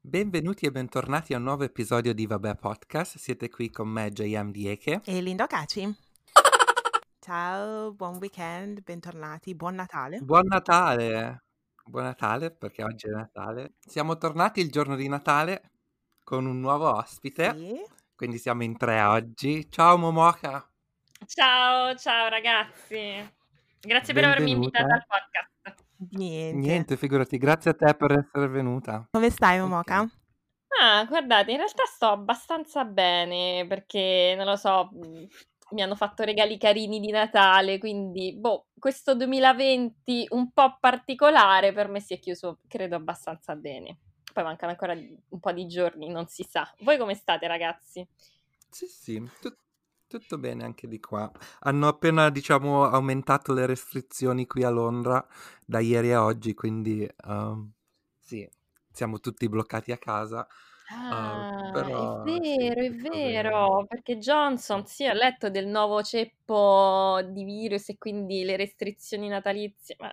Benvenuti e bentornati a un nuovo episodio di Vabbè Podcast. Siete qui con me, JM Dieke. E Lindo Caci. Ciao, buon weekend, bentornati, buon Natale. Buon Natale! Buon Natale, perché oggi è Natale. Siamo tornati il giorno di Natale con un nuovo ospite. Sì. Quindi siamo in tre oggi. Ciao Momoka! Ciao, ciao ragazzi. Grazie per avermi Benvenuta. invitata al podcast. Niente. Niente, figurati, grazie a te per essere venuta. Come stai, Momoka? Ok. Ah, guardate, in realtà sto abbastanza bene perché, non lo so, mi hanno fatto regali carini di Natale, quindi, boh, questo 2020 un po' particolare per me si è chiuso, credo, abbastanza bene. Poi mancano ancora un po' di giorni, non si sa. Voi come state, ragazzi? Sì, sì, tut- tutto bene anche di qua. Hanno appena, diciamo, aumentato le restrizioni qui a Londra da ieri a oggi, quindi ehm, sì, siamo tutti bloccati a casa. Ah, però è sì, vero, è tutto vero, bene. perché Johnson, sì, ho letto del nuovo ceppo di virus e quindi le restrizioni natalizie. ma,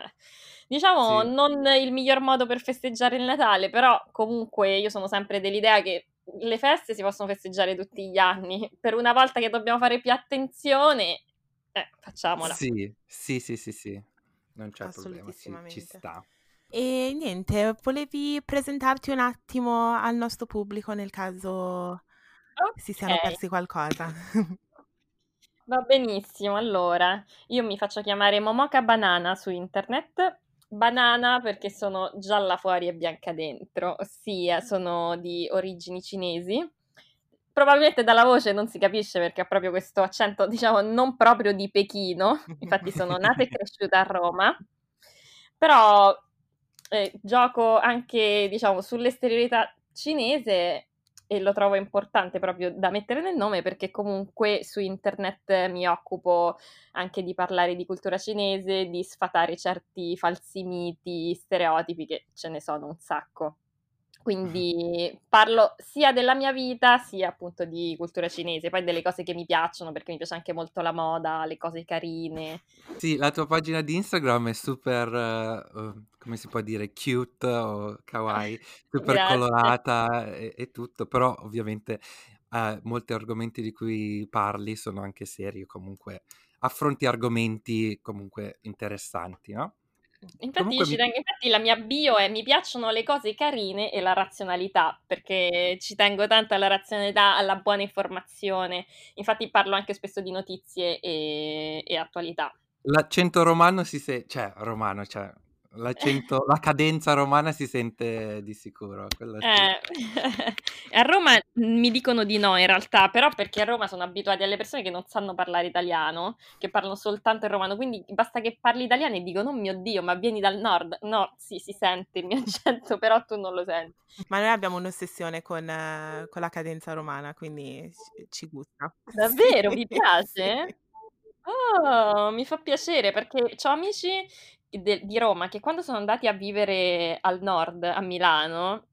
diciamo, Sì, non il miglior modo per festeggiare il Natale, però comunque io sono sempre dell'idea che le feste si possono festeggiare tutti gli anni. Per una volta che dobbiamo fare più attenzione, eh, facciamola. sì, sì, sì, sì, sì, non c'è problema, ci, ci sta. E niente, volevi presentarti un attimo al nostro pubblico nel caso si siano persi qualcosa. Va benissimo, allora io mi faccio chiamare Momoka Banana su internet. Banana perché sono gialla fuori e bianca dentro, ossia sono di origini cinesi. Probabilmente dalla voce non si capisce perché ha proprio questo accento, diciamo, non proprio di Pechino. Infatti sono nata e cresciuta a Roma. Però eh, gioco anche, diciamo, sull'esteriorità cinese e lo trovo importante proprio da mettere nel nome perché comunque su internet mi occupo anche di parlare di cultura cinese, di sfatare certi falsi miti, stereotipi che ce ne sono un sacco. Quindi parlo sia della mia vita sia appunto di cultura cinese, poi delle cose che mi piacciono perché mi piace anche molto la moda, le cose carine. Sì, la tua pagina di Instagram è super, eh, come si può dire, cute o kawaii, super colorata e, e tutto, però ovviamente eh, molti argomenti di cui parli sono anche seri, comunque affronti argomenti comunque interessanti, no? Infatti, Comunque io ci mi... tengo, infatti la mia bio è mi piacciono le cose carine e la razionalità, perché ci tengo tanto alla razionalità, alla buona informazione. Infatti parlo anche spesso di notizie e, e attualità. L'accento romano si sente, cioè romano, cioè l'accento, la cadenza romana si sente di sicuro. Eh, a Roma mi dicono di no in realtà, però perché a Roma sono abituati alle persone che non sanno parlare italiano, che parlano soltanto il romano, quindi basta che parli italiano e dicono, oh mio Dio, ma vieni dal nord. No, sì, si sente il mio accento, però tu non lo senti. Ma noi abbiamo un'ossessione con, eh, con la cadenza romana, quindi ci, gusta. Davvero, vi piace? Oh, mi fa piacere perché ho amici de- di Roma che quando sono andati a vivere al nord, a Milano,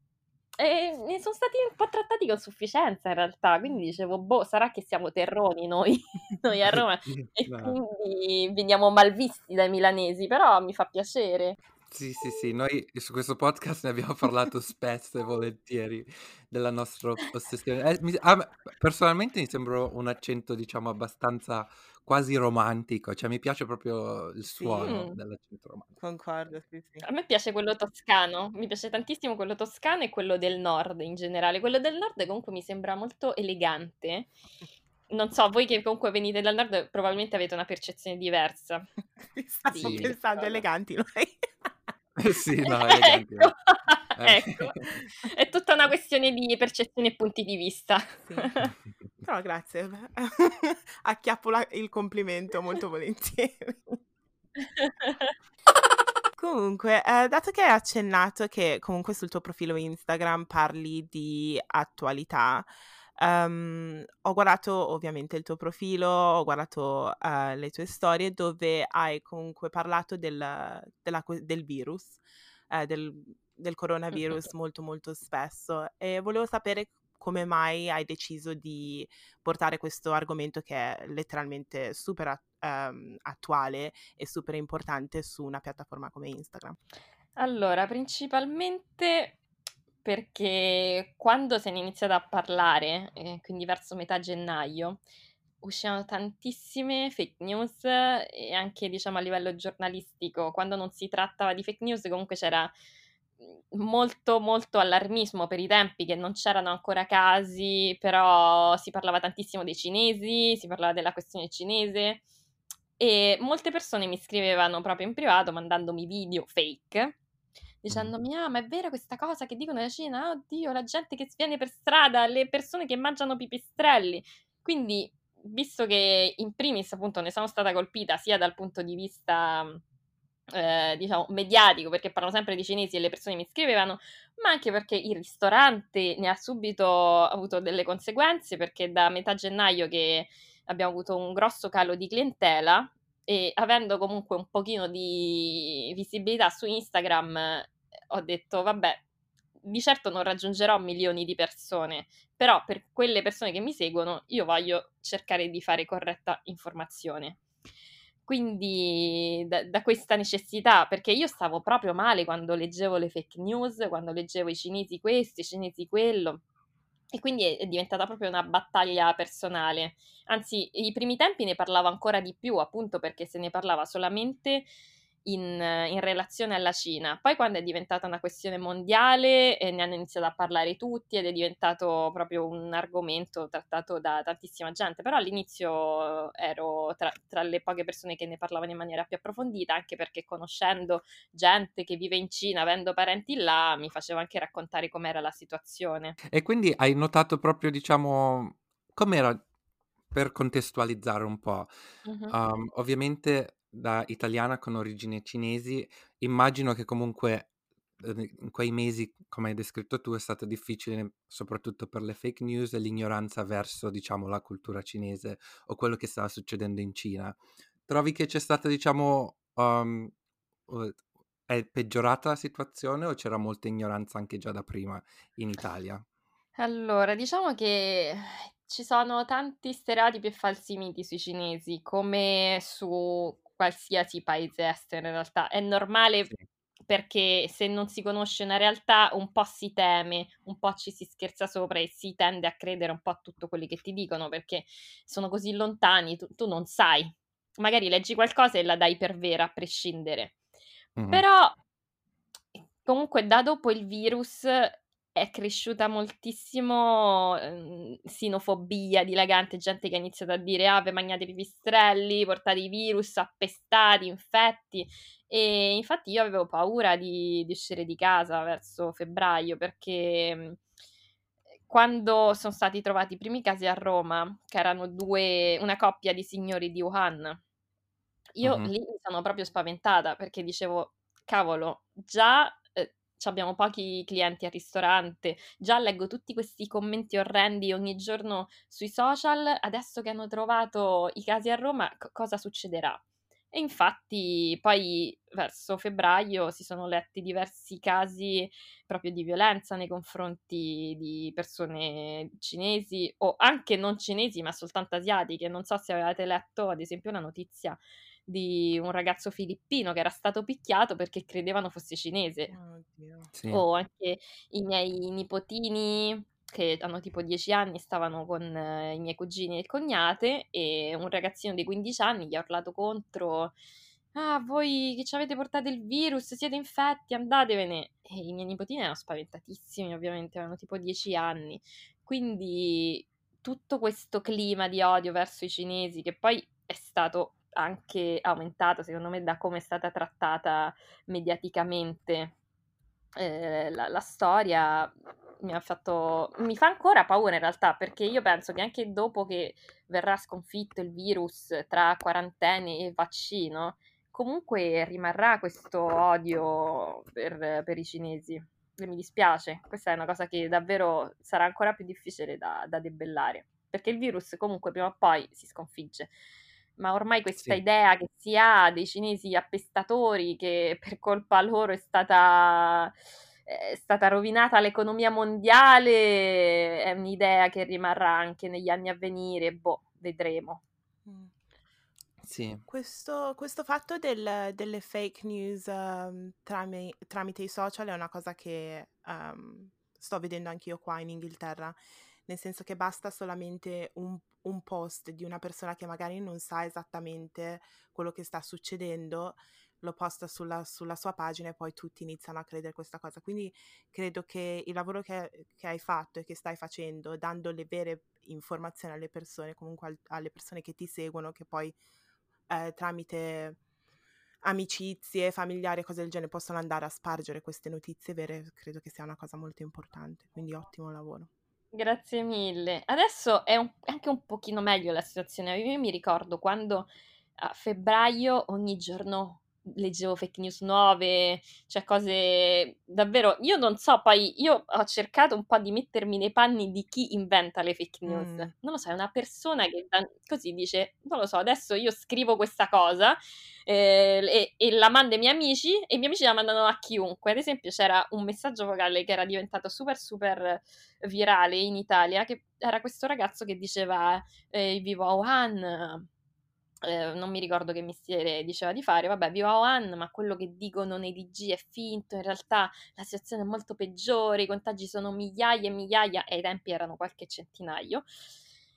e ne sono stati un po' trattati con sufficienza in realtà, quindi dicevo, boh, sarà che siamo terroni noi, noi a Roma e No. quindi veniamo malvisti dai milanesi, però mi fa piacere. Sì, sì, sì, noi su questo podcast ne abbiamo parlato spesso e volentieri della nostra ossessione. Eh, mi- a me- personalmente mi sembra un accento, diciamo, abbastanza quasi romantico, cioè mi piace proprio il Sì, suono Mm. dell'accento romantico. concordo, sì, sì. A me piace quello toscano, mi piace tantissimo quello toscano e quello del nord in generale. Quello del nord comunque mi sembra molto elegante. Non so, voi che comunque venite dal nord probabilmente avete una percezione diversa. Stavo Sì. pensando eleganti noi. Eh sì, no, eleganti. Ecco, Eh. ecco. È tutta una questione di percezione e punti di vista. Sì. Però grazie, acchiappo la- il complimento molto volentieri. Comunque, eh, dato che hai accennato che comunque sul tuo profilo Instagram parli di attualità, ehm, ho guardato ovviamente il tuo profilo, ho guardato eh, le tue storie dove hai comunque parlato del, della del virus, eh, del, del coronavirus molto molto spesso e volevo sapere come mai hai deciso di portare questo argomento che è letteralmente super ehm, attuale e super importante su una piattaforma come Instagram. Allora, principalmente perché quando se ne è iniziato a parlare, ehm, quindi verso metà gennaio, uscivano tantissime fake news e anche diciamo a livello giornalistico, quando non si trattava di fake news comunque c'era molto, molto allarmismo per i tempi che non c'erano ancora casi, però si parlava tantissimo dei cinesi, si parlava della questione cinese e molte persone mi scrivevano proprio in privato mandandomi video fake dicendomi: Ah, ma è vera questa cosa che dicono la Cina? Oddio, la gente che sviene per strada, le persone che mangiano pipistrelli. Quindi, visto che in primis, appunto, ne sono stata colpita sia dal punto di vista. Eh, diciamo mediatico perché parlano sempre di cinesi e le persone mi scrivevano ma anche perché il ristorante ne ha subito avuto delle conseguenze perché da metà gennaio che abbiamo avuto un grosso calo di clientela e avendo comunque un pochino di visibilità su Instagram ho detto vabbè di certo non raggiungerò milioni di persone però per quelle persone che mi seguono io voglio cercare di fare corretta informazione quindi da, da, questa necessità, perché io stavo proprio male quando leggevo le fake news, quando leggevo i cinesi questo, i cinesi quello, e quindi è, è diventata proprio una battaglia personale. Anzi, i primi tempi ne parlavo ancora di più, appunto perché se ne parlava solamente in, in, relazione alla Cina. Poi quando è diventata una questione mondiale eh, ne hanno iniziato a parlare tutti ed è diventato proprio un argomento trattato da tantissima gente, però all'inizio ero tra, tra le poche persone che ne parlavano in maniera più approfondita, anche perché conoscendo gente che vive in Cina, avendo parenti là, mi faceva anche raccontare com'era la situazione. E quindi hai notato proprio, diciamo, com'era per contestualizzare un po'. Uh-huh. Um, ovviamente da italiana con origini cinesi, immagino che comunque ehm, in quei mesi, come hai descritto tu, è stato difficile soprattutto per le fake news e l'ignoranza verso, diciamo, la cultura cinese o quello che stava succedendo in Cina. Trovi che c'è stata, diciamo, um, è peggiorata la situazione o c'era molta ignoranza anche già da prima in Italia? Allora, diciamo che ci sono tanti stereotipi e falsi miti sui cinesi, come su qualsiasi paese estero in realtà. È normale sì. perché se non si conosce una realtà un po' si teme, un po' ci si scherza sopra e si tende a credere un po' a tutto quello che ti dicono perché sono così lontani, tu, tu non sai. Magari leggi qualcosa e la dai per vera a prescindere. Mm-hmm. Però comunque da dopo il virus è cresciuta moltissimo ehm, sinofobia dilagante, gente che ha iniziato a dire ah, ve mangiate pipistrelli, portate i virus, appestati, infetti. E infatti io avevo paura di, di uscire di casa verso febbraio perché mhmm, quando sono stati trovati i primi casi a Roma, che erano due, una coppia di signori di Wuhan, io uh-huh. lì mi sono proprio spaventata perché dicevo, cavolo, già abbiamo pochi clienti al ristorante, già leggo tutti questi commenti orrendi ogni giorno sui social, adesso che hanno trovato i casi a Roma, c- cosa succederà? E infatti poi verso febbraio si sono letti diversi casi proprio di violenza nei confronti di persone cinesi o anche non cinesi ma soltanto asiatiche. Non so se avevate letto ad esempio una notizia di un ragazzo filippino che era stato picchiato perché credevano fosse cinese. Oh, sì. O anche i miei nipotini che hanno tipo 10 anni stavano con eh, i miei cugini e cognate e un ragazzino di 15 anni gli ha urlato contro ah voi che ci avete portato il virus siete infetti andatevene e i miei nipotini erano spaventatissimi ovviamente avevano tipo 10 anni quindi tutto questo clima di odio verso i cinesi che poi è stato anche aumentato, secondo me, da come è stata trattata mediaticamente eh, la, la, storia. Mi ha fatto. Mi fa ancora paura in realtà, perché io penso che anche dopo che verrà sconfitto il virus tra quarantene e vaccino, comunque rimarrà questo odio per, per i cinesi. E mi dispiace, questa è una cosa che davvero sarà ancora più difficile da, da debellare, perché il virus comunque prima o poi si sconfigge ma ormai questa sì. idea che si ha dei cinesi appestatori che per colpa loro è stata, è stata rovinata l'economia mondiale è un'idea che rimarrà anche negli anni a venire, boh, vedremo. Sì. Questo, questo fatto del- delle fake news ehm, trami- tramite i social è una cosa che ehm, sto vedendo anch'io qua in Inghilterra, nel senso che basta solamente un, un post di una persona che magari non sa esattamente quello che sta succedendo, lo posta sulla, sulla sua pagina e poi tutti iniziano a credere questa cosa. Quindi credo che il lavoro che, che hai fatto e che stai facendo, dando le vere informazioni alle persone, comunque al- alle persone che ti seguono, che poi eh, tramite amicizie, familiari e cose del genere possono andare a spargere queste notizie vere, credo che sia una cosa molto importante. Quindi ottimo lavoro. Grazie mille. Adesso è, un- anche un pochino meglio la situazione. Io mi ricordo quando a febbraio ogni giorno leggevo fake news nuove, cioè cose davvero. Io non so, poi io ho cercato un po' di mettermi nei panni di chi inventa le fake news. Mm. Non lo so, è una persona che così dice: Non lo so, adesso io scrivo questa cosa eh, e, e la mando ai miei amici e i miei amici la mandano a chiunque. Ad esempio, c'era un messaggio vocale che era diventato super, super virale in Italia, che era questo ragazzo che diceva: eh, Vivo a Wuhan eh, non mi ricordo che mestiere diceva di fare, vabbè, vivo a Wuhan, ma quello che dicono nei DG è finto, in realtà la situazione è molto peggiore, i contagi sono migliaia e migliaia, e ai tempi erano qualche centinaio,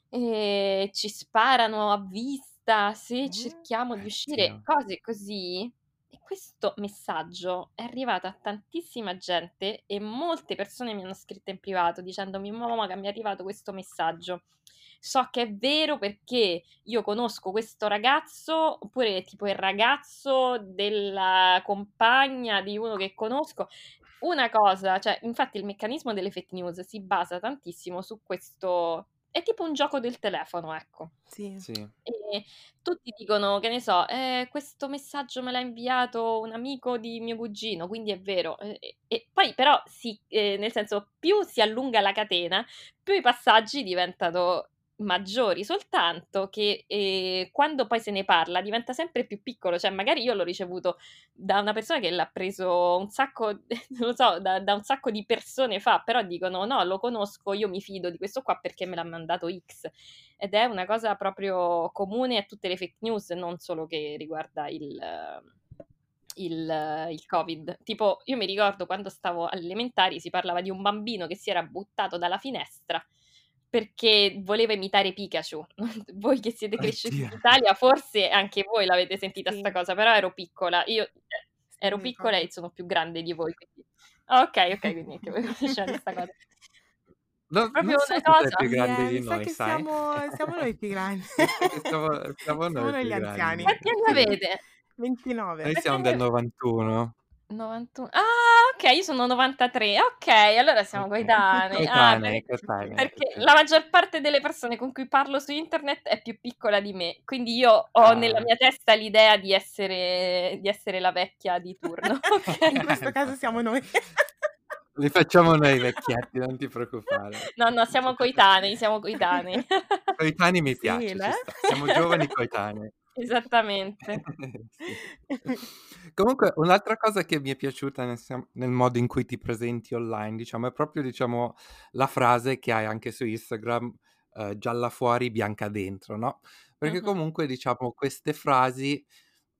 e ci sparano a vista se Mm. cerchiamo di uscire, cose così. E questo messaggio è arrivato a tantissima gente e molte persone mi hanno scritto in privato dicendomi mamma che mi è arrivato questo messaggio so che è vero perché io conosco questo ragazzo, oppure tipo il ragazzo della compagna di uno che conosco. Una cosa, cioè, infatti il meccanismo delle fake news si basa tantissimo su questo. È tipo un gioco del telefono, ecco. Sì. Sì. E tutti dicono, che ne so, eh, questo messaggio me l'ha inviato un amico di mio cugino, quindi è vero. E, e poi però, si, eh, nel senso, più si allunga la catena, più i passaggi diventano maggiori, soltanto che eh, quando poi se ne parla diventa sempre più piccolo, cioè magari io l'ho ricevuto da una persona che l'ha preso un sacco, non lo so, da, da un sacco di persone fa, però dicono no, lo conosco, io mi fido di questo qua perché me l'ha mandato X ed è una cosa proprio comune a tutte le fake news, non solo che riguarda il... Il, il, Covid. Tipo, io mi ricordo quando stavo alle elementari si parlava di un bambino che si era buttato dalla finestra perché voleva imitare Pikachu. voi che siete cresciuti Oddio. in Italia, forse anche voi l'avete sentita Sì. sta cosa, però ero piccola. Io eh, ero piccola e sono più grande di voi. Quindi... Ok, ok, quindi anche voi conoscete questa cosa. No, Proprio non so una cosa. più grande Yeah, di noi, sai? siamo, siamo noi più grandi. Siamo, siamo Siamo noi noi gli anziani. grandi. Quanti anni avete? 29. Noi siamo del ne- 91. 91. Ah, ok, io sono 93. Ok, allora siamo coetanei. Ah, Coetanei, perché, coetanei, perché sì. la maggior parte delle persone con cui parlo su internet è più piccola di me, quindi io ho nella Ah. mia testa l'idea di essere, di essere la vecchia di turno. In Ok. questo caso siamo noi. Li facciamo noi vecchietti, non ti preoccupare. No, no, siamo coetanei, siamo coetanei. Coetanei mi Sì, piace, sta. Siamo giovani coetanei. Esattamente. Sì. Comunque, un'altra cosa che mi è piaciuta nel, sem- nel modo in cui ti presenti online, diciamo, è proprio, diciamo, la frase che hai anche su Instagram, eh, gialla fuori, bianca dentro, no? Perché Mhm. comunque, diciamo, queste frasi,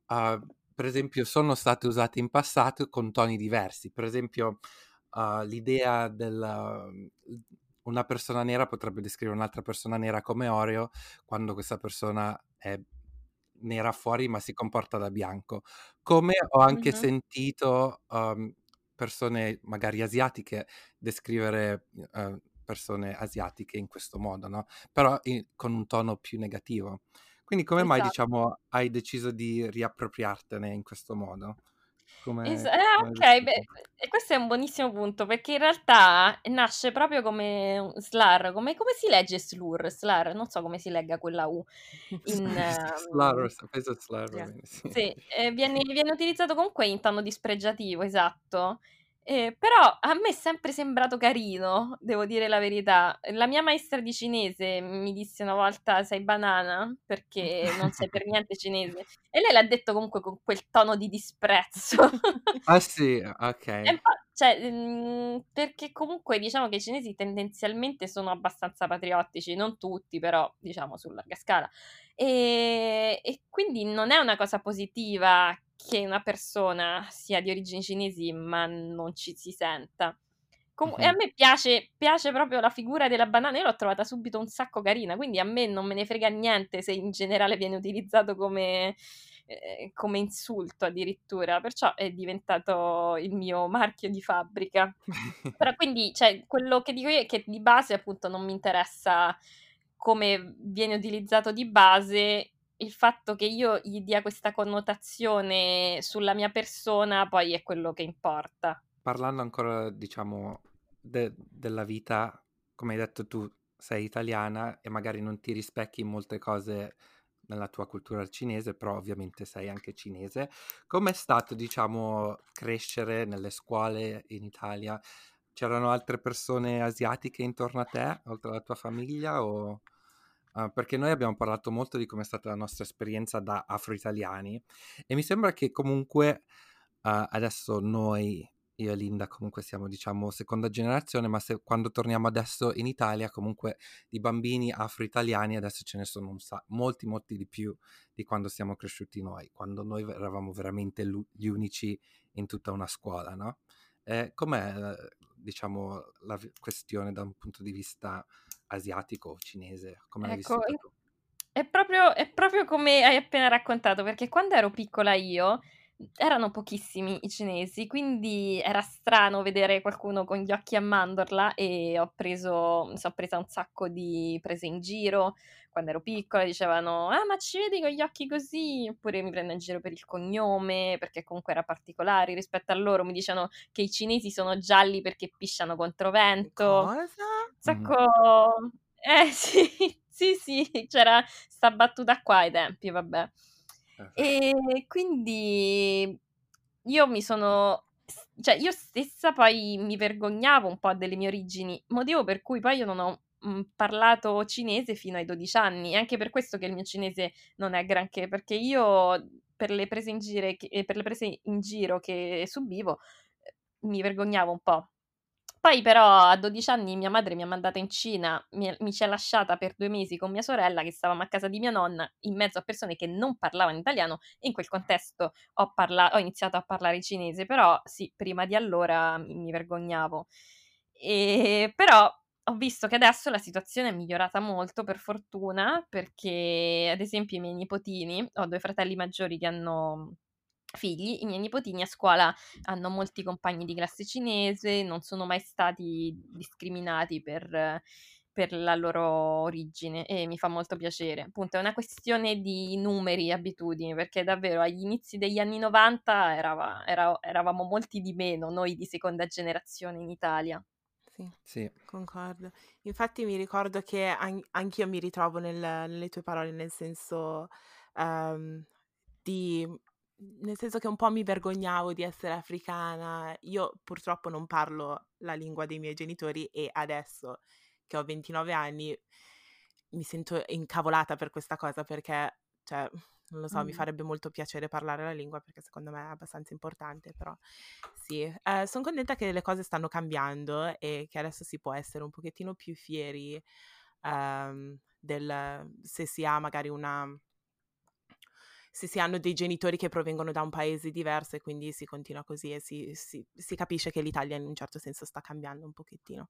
eh, per esempio, sono state usate in passato con toni diversi. Per esempio, eh, l'idea della... Una persona nera potrebbe descrivere un'altra persona nera come Oreo quando questa persona è nera fuori ma si comporta da bianco. Come ho anche Mhm. sentito um, persone magari asiatiche descrivere uh, persone asiatiche in questo modo, no? Però in- con un tono più negativo. Quindi come mai, Esatto. diciamo, hai deciso di riappropriartene in questo modo? Come, Es- hai ok, beh, e questo è un buonissimo punto perché in realtà nasce proprio come slur, come, come si legge slur? Slur, non so come si legga quella U in, Slur, penso slur, va Yeah. sì, eh, viene, viene utilizzato comunque in tono dispregiativo, esatto. Eh, però a me è sempre sembrato carino, devo dire la verità. La mia maestra di cinese mi disse una volta sei banana perché non sei per niente cinese. E lei l'ha detto comunque con quel tono di disprezzo. Ah sì, E ok. infa- cioè, mhmm, perché comunque diciamo che i cinesi tendenzialmente sono abbastanza patriottici, non tutti, però diciamo su larga scala. E, e quindi non è una cosa positiva che una persona sia di origini cinesi ma non ci si senta. Com- E a me piace, piace proprio la figura della banana, io l'ho trovata subito un sacco carina, quindi a me non me ne frega niente se in generale viene utilizzato come, eh, come insulto addirittura, perciò è diventato il mio marchio di fabbrica. Però quindi, cioè, quello che dico io è che di base appunto non mi interessa come viene utilizzato di base, il fatto che io gli dia questa connotazione sulla mia persona poi è quello che importa. Parlando ancora, diciamo, de- della vita, come hai detto tu, sei italiana e magari non ti rispecchi in molte cose nella tua cultura cinese, però ovviamente sei anche cinese. Com'è stato, diciamo, crescere nelle scuole in Italia? C'erano altre persone asiatiche intorno a te, oltre alla tua famiglia? O... ah, perché noi abbiamo parlato molto di com'è stata la nostra esperienza da afro-italiani e mi sembra che comunque ah, adesso noi, io e Linda, comunque siamo, diciamo, seconda generazione, ma se, quando torniamo adesso in Italia, comunque di bambini afro-italiani adesso ce ne sono sa- molti, molti di più di quando siamo cresciuti noi, quando noi eravamo veramente lu- gli unici in tutta una scuola, no? Eh, com'è, diciamo, la questione da un punto di vista asiatico o cinese? Come l'hai Ecco, vissuta tu? è proprio, è proprio come hai appena raccontato, perché quando ero piccola io erano pochissimi i cinesi, quindi era strano vedere qualcuno con gli occhi a mandorla e ho preso, mi sono presa un sacco di prese in giro. Quando ero piccola dicevano, ah ma ci vedi con gli occhi così? Oppure mi prendo in giro per il cognome, perché comunque era particolare rispetto a loro. Mi dicevano che i cinesi sono gialli perché pisciano contro vento. Cosa? Un sacco... Eh sì, sì, sì, c'era sta battuta qua ai tempi, vabbè. Eh, E quindi io mi sono, cioè io stessa poi mi vergognavo un po' delle mie origini, motivo per cui poi io non ho mm, parlato cinese fino ai 12 anni, e anche per questo che il mio cinese non è granché, perché io per le prese in giro che, le prese in giro che subivo eh, mi vergognavo un po'. Poi però a 12 anni mia madre mi ha mandata in Cina, mi, mi ci ha lasciata per due mesi con mia sorella che stavamo a casa di mia nonna in mezzo a persone che non parlavano italiano in quel contesto ho, parla- ho iniziato a parlare cinese, però sì, prima di allora mi, mi vergognavo. E, però ho visto che adesso la situazione è migliorata molto per fortuna perché ad esempio i miei nipotini, ho due fratelli maggiori che hanno figli, i miei nipotini a scuola hanno molti compagni di classe cinese, non sono mai stati discriminati per, per la loro origine e mi fa molto piacere. Appunto, è una questione di numeri e abitudini, perché davvero agli inizi degli anni 90 erava- era- eravamo molti di meno, noi di seconda generazione in Italia. Sì, Sì, concordo. Infatti mi ricordo che an- anch'io mi ritrovo nel- nelle tue parole, nel senso ehm, di... Nel senso che un po' mi vergognavo di essere africana. Io purtroppo non parlo la lingua dei miei genitori e adesso che ho 29 anni mi sento incavolata per questa cosa perché, cioè, non lo so, mi Mm. farebbe molto piacere parlare la lingua perché secondo me è abbastanza importante, però sì, sono contenta che le cose stanno cambiando e che adesso si può essere un pochettino più fieri ehm, del se si ha magari una se si hanno dei genitori che provengono da un paese diverso e quindi si continua così e si, si- si capisce che l'Italia in un certo senso sta cambiando un pochettino.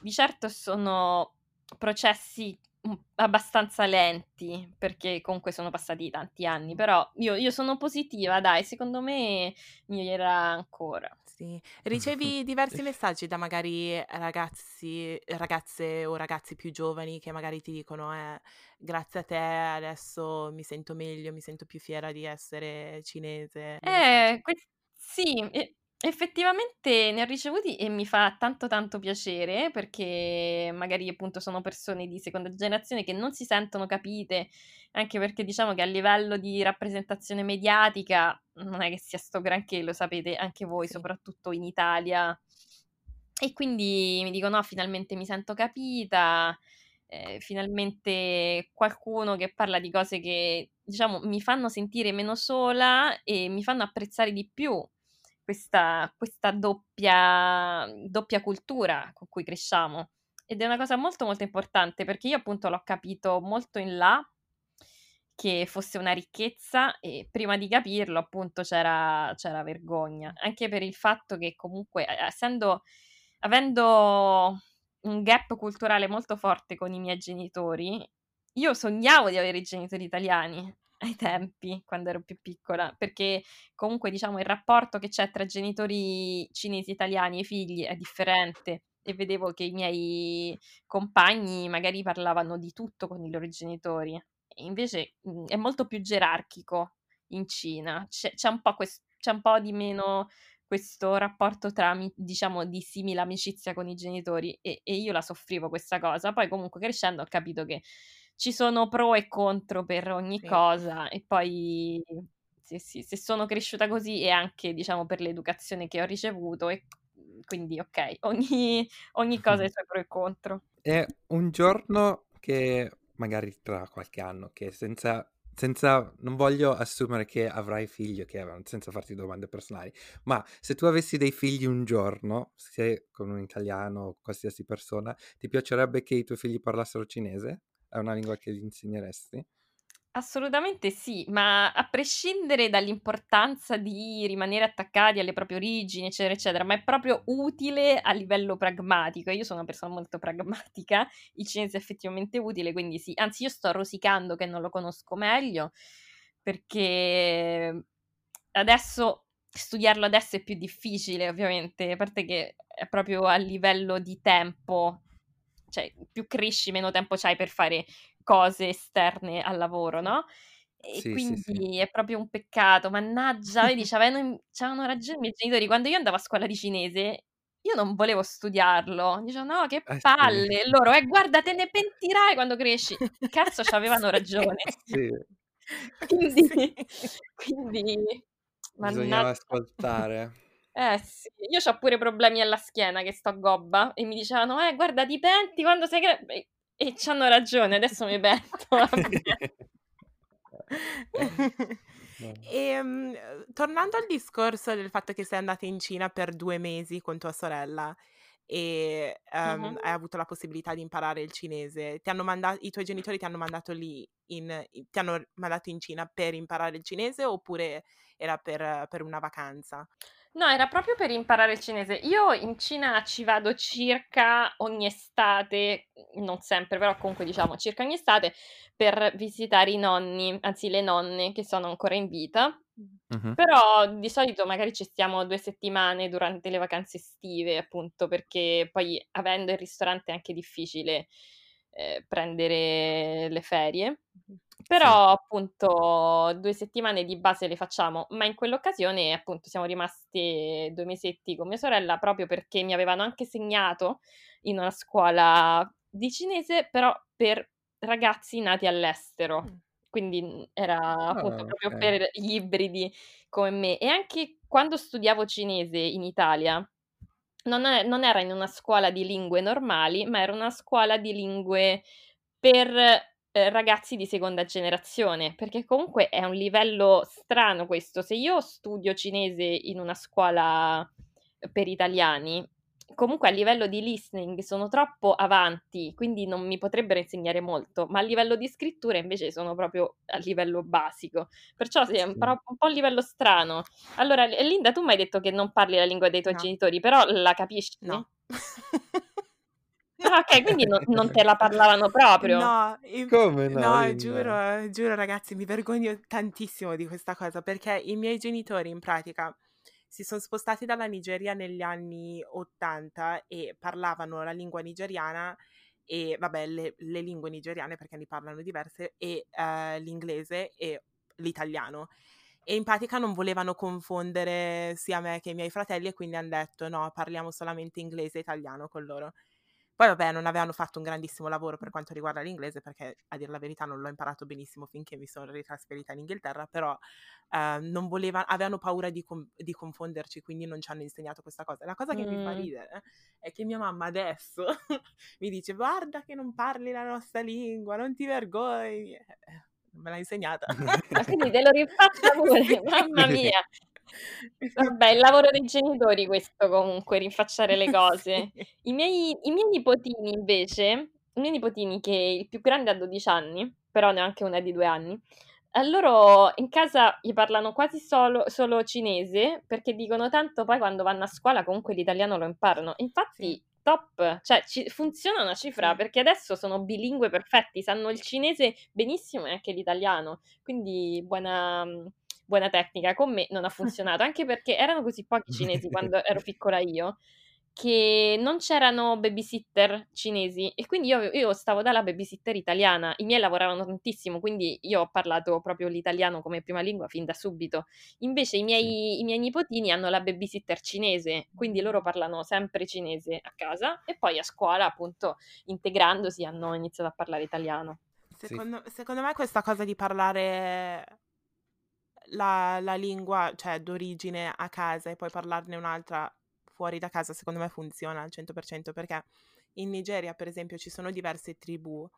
Di certo sono processi mm, abbastanza lenti, perché comunque sono passati tanti anni, però io, io sono positiva, dai, secondo me migliorerà ancora. Sì. Ricevi diversi messaggi da magari ragazzi, ragazze o ragazzi più giovani che magari ti dicono eh, grazie a te adesso mi sento meglio, mi sento più fiera di essere cinese. Eh, que- sì, effettivamente ne ho ricevuti e mi fa tanto tanto piacere perché magari appunto sono persone di seconda generazione che non si sentono capite, anche perché diciamo che a livello di rappresentazione mediatica non è che sia sto granché, lo sapete anche voi, Sì. soprattutto in Italia. E quindi mi dico no, finalmente mi sento capita, eh, finalmente qualcuno che parla di cose che, diciamo, mi fanno sentire meno sola e mi fanno apprezzare di più questa, questa doppia, doppia cultura con cui cresciamo. Ed è una cosa molto molto importante perché io appunto l'ho capito molto in là che fosse una ricchezza e prima di capirlo appunto c'era, c'era vergogna, anche per il fatto che comunque essendo, avendo un gap culturale molto forte con i miei genitori, io sognavo di avere i genitori italiani ai tempi, quando ero più piccola, perché comunque diciamo il rapporto che c'è tra genitori cinesi italiani e figli è differente e vedevo che i miei compagni magari parlavano di tutto con i loro genitori. Invece mh, mhmm, è molto più gerarchico in Cina, c'è, c'è, un, po quest- c'è un po' di meno questo rapporto tra, diciamo, di simile amicizia con i genitori e, e io la soffrivo questa cosa. Poi comunque crescendo ho capito che ci sono pro e contro per ogni sì. cosa e poi sì, sì, se sono cresciuta così e anche diciamo per l'educazione che ho ricevuto e quindi ok, ogni, ogni cosa ha i suoi pro e contro. È un giorno che magari tra qualche anno che senza senza, non voglio assumere che avrai figli, ok, senza farti domande personali, ma se tu avessi dei figli un giorno, se con un italiano o qualsiasi persona, ti piacerebbe che i tuoi figli parlassero cinese? È una lingua che insegneresti? Assolutamente sì, ma a prescindere dall'importanza di rimanere attaccati alle proprie origini, eccetera, eccetera, ma è proprio utile a livello pragmatico. Io sono una persona molto pragmatica, il cinese è effettivamente utile, quindi sì. Anzi, io sto rosicando che non lo conosco meglio, perché adesso studiarlo adesso è più difficile, ovviamente, a parte che è proprio a livello di tempo cioè più cresci meno tempo c'hai per fare cose esterne al lavoro, no? E sì, quindi sì, sì. è proprio un peccato, mannaggia, vedi, c'avevano, c'avevano ragione i miei genitori, quando io andavo a scuola di cinese io non volevo studiarlo, dicevano no che palle, eh, loro, eh guarda te ne pentirai quando cresci, cazzo c'avevano ragione. Sì. quindi, quindi Bisognava ascoltare. Eh sì, io ho pure problemi alla schiena che sto gobba e mi dicevano, eh guarda ti penti quando sei... Cre-? E, e c'hanno ragione, adesso mi pento. e, um, tornando al discorso del fatto che sei andata in Cina per due mesi con tua sorella e um, uh-huh. hai avuto la possibilità di imparare il cinese, ti hanno mandato, i tuoi genitori ti hanno mandato lì, in, ti hanno mandato in Cina per imparare il cinese oppure era per, per una vacanza? No, era proprio per imparare il cinese. Io in Cina ci vado circa ogni estate, non sempre, però comunque diciamo circa ogni estate, per visitare i nonni, anzi le nonne che sono ancora in vita. Uh-huh. Però di solito magari ci stiamo due settimane durante le vacanze estive, appunto, perché poi avendo il ristorante è anche difficile eh, prendere le ferie. Però sì. appunto due settimane di base le facciamo, ma in quell'occasione appunto siamo rimasti due mesetti con mia sorella proprio perché mi avevano anche segnato in una scuola di cinese, però per ragazzi nati all'estero. Quindi era appunto oh, proprio okay. per gli ibridi come me. E anche quando studiavo cinese in Italia, non, è, non era in una scuola di lingue normali, ma era una scuola di lingue per eh, ragazzi di seconda generazione, perché comunque è un livello strano questo. Se io studio cinese in una scuola per italiani, comunque a livello di listening sono troppo avanti, quindi non mi potrebbero insegnare molto, ma a livello di scrittura invece sono proprio a livello basico. Perciò sì, è un, po', un po' livello strano. Allora, Linda, tu mi hai detto che non parli la lingua dei tuoi no. genitori, però la capisci? No. Ah, ok, quindi no, non te la parlavano proprio. No, i- Come no? no, giuro, giuro ragazzi, mi vergogno tantissimo di questa cosa perché i miei genitori in pratica si sono spostati dalla Nigeria negli anni 80 e parlavano la lingua nigeriana e vabbè le, le lingue nigeriane perché ne parlano diverse e uh, l'inglese e l'italiano. E in pratica non volevano confondere sia me che i miei fratelli e quindi hanno detto no parliamo solamente inglese e italiano con loro poi vabbè, non avevano fatto un grandissimo lavoro per quanto riguarda l'inglese, perché a dire la verità non l'ho imparato benissimo finché mi sono ritrasferita in Inghilterra, però eh, non volevano, avevano paura di, com- di, confonderci, quindi non ci hanno insegnato questa cosa. La cosa che mm. mi fa ridere è che mia mamma adesso mi dice guarda che non parli la nostra lingua, non ti vergogni. Eh, non me l'ha insegnata. Quindi te lo rifaccio pure, mamma mia. Vabbè, il lavoro dei genitori questo comunque, rinfacciare le cose. I miei i miei nipotini invece i miei nipotini che il più grande ha 12 anni, però ne ho anche una di 2 anni, a loro in casa gli parlano quasi solo solo cinese, perché dicono tanto poi quando vanno a scuola comunque l'italiano lo imparano. Infatti top, cioè ci funziona una cifra, Sì. perché adesso sono bilingue perfetti, sanno il cinese benissimo e anche l'italiano. Quindi buona buona tecnica. Con me non ha funzionato, anche perché erano così pochi cinesi quando ero piccola io, che non c'erano babysitter cinesi e quindi io io stavo dalla babysitter italiana. I miei lavoravano tantissimo, quindi io ho parlato proprio l'italiano come prima lingua fin da subito. Invece i Sì. miei i miei nipotini hanno la babysitter cinese, quindi loro parlano sempre cinese a casa e poi a scuola, appunto, integrandosi hanno iniziato a parlare italiano. Sì. Secondo, secondo me questa cosa di parlare la, la lingua, cioè d'origine a casa e poi parlarne un'altra fuori da casa, secondo me funziona al 100% perché in Nigeria, per esempio, ci sono diverse tribù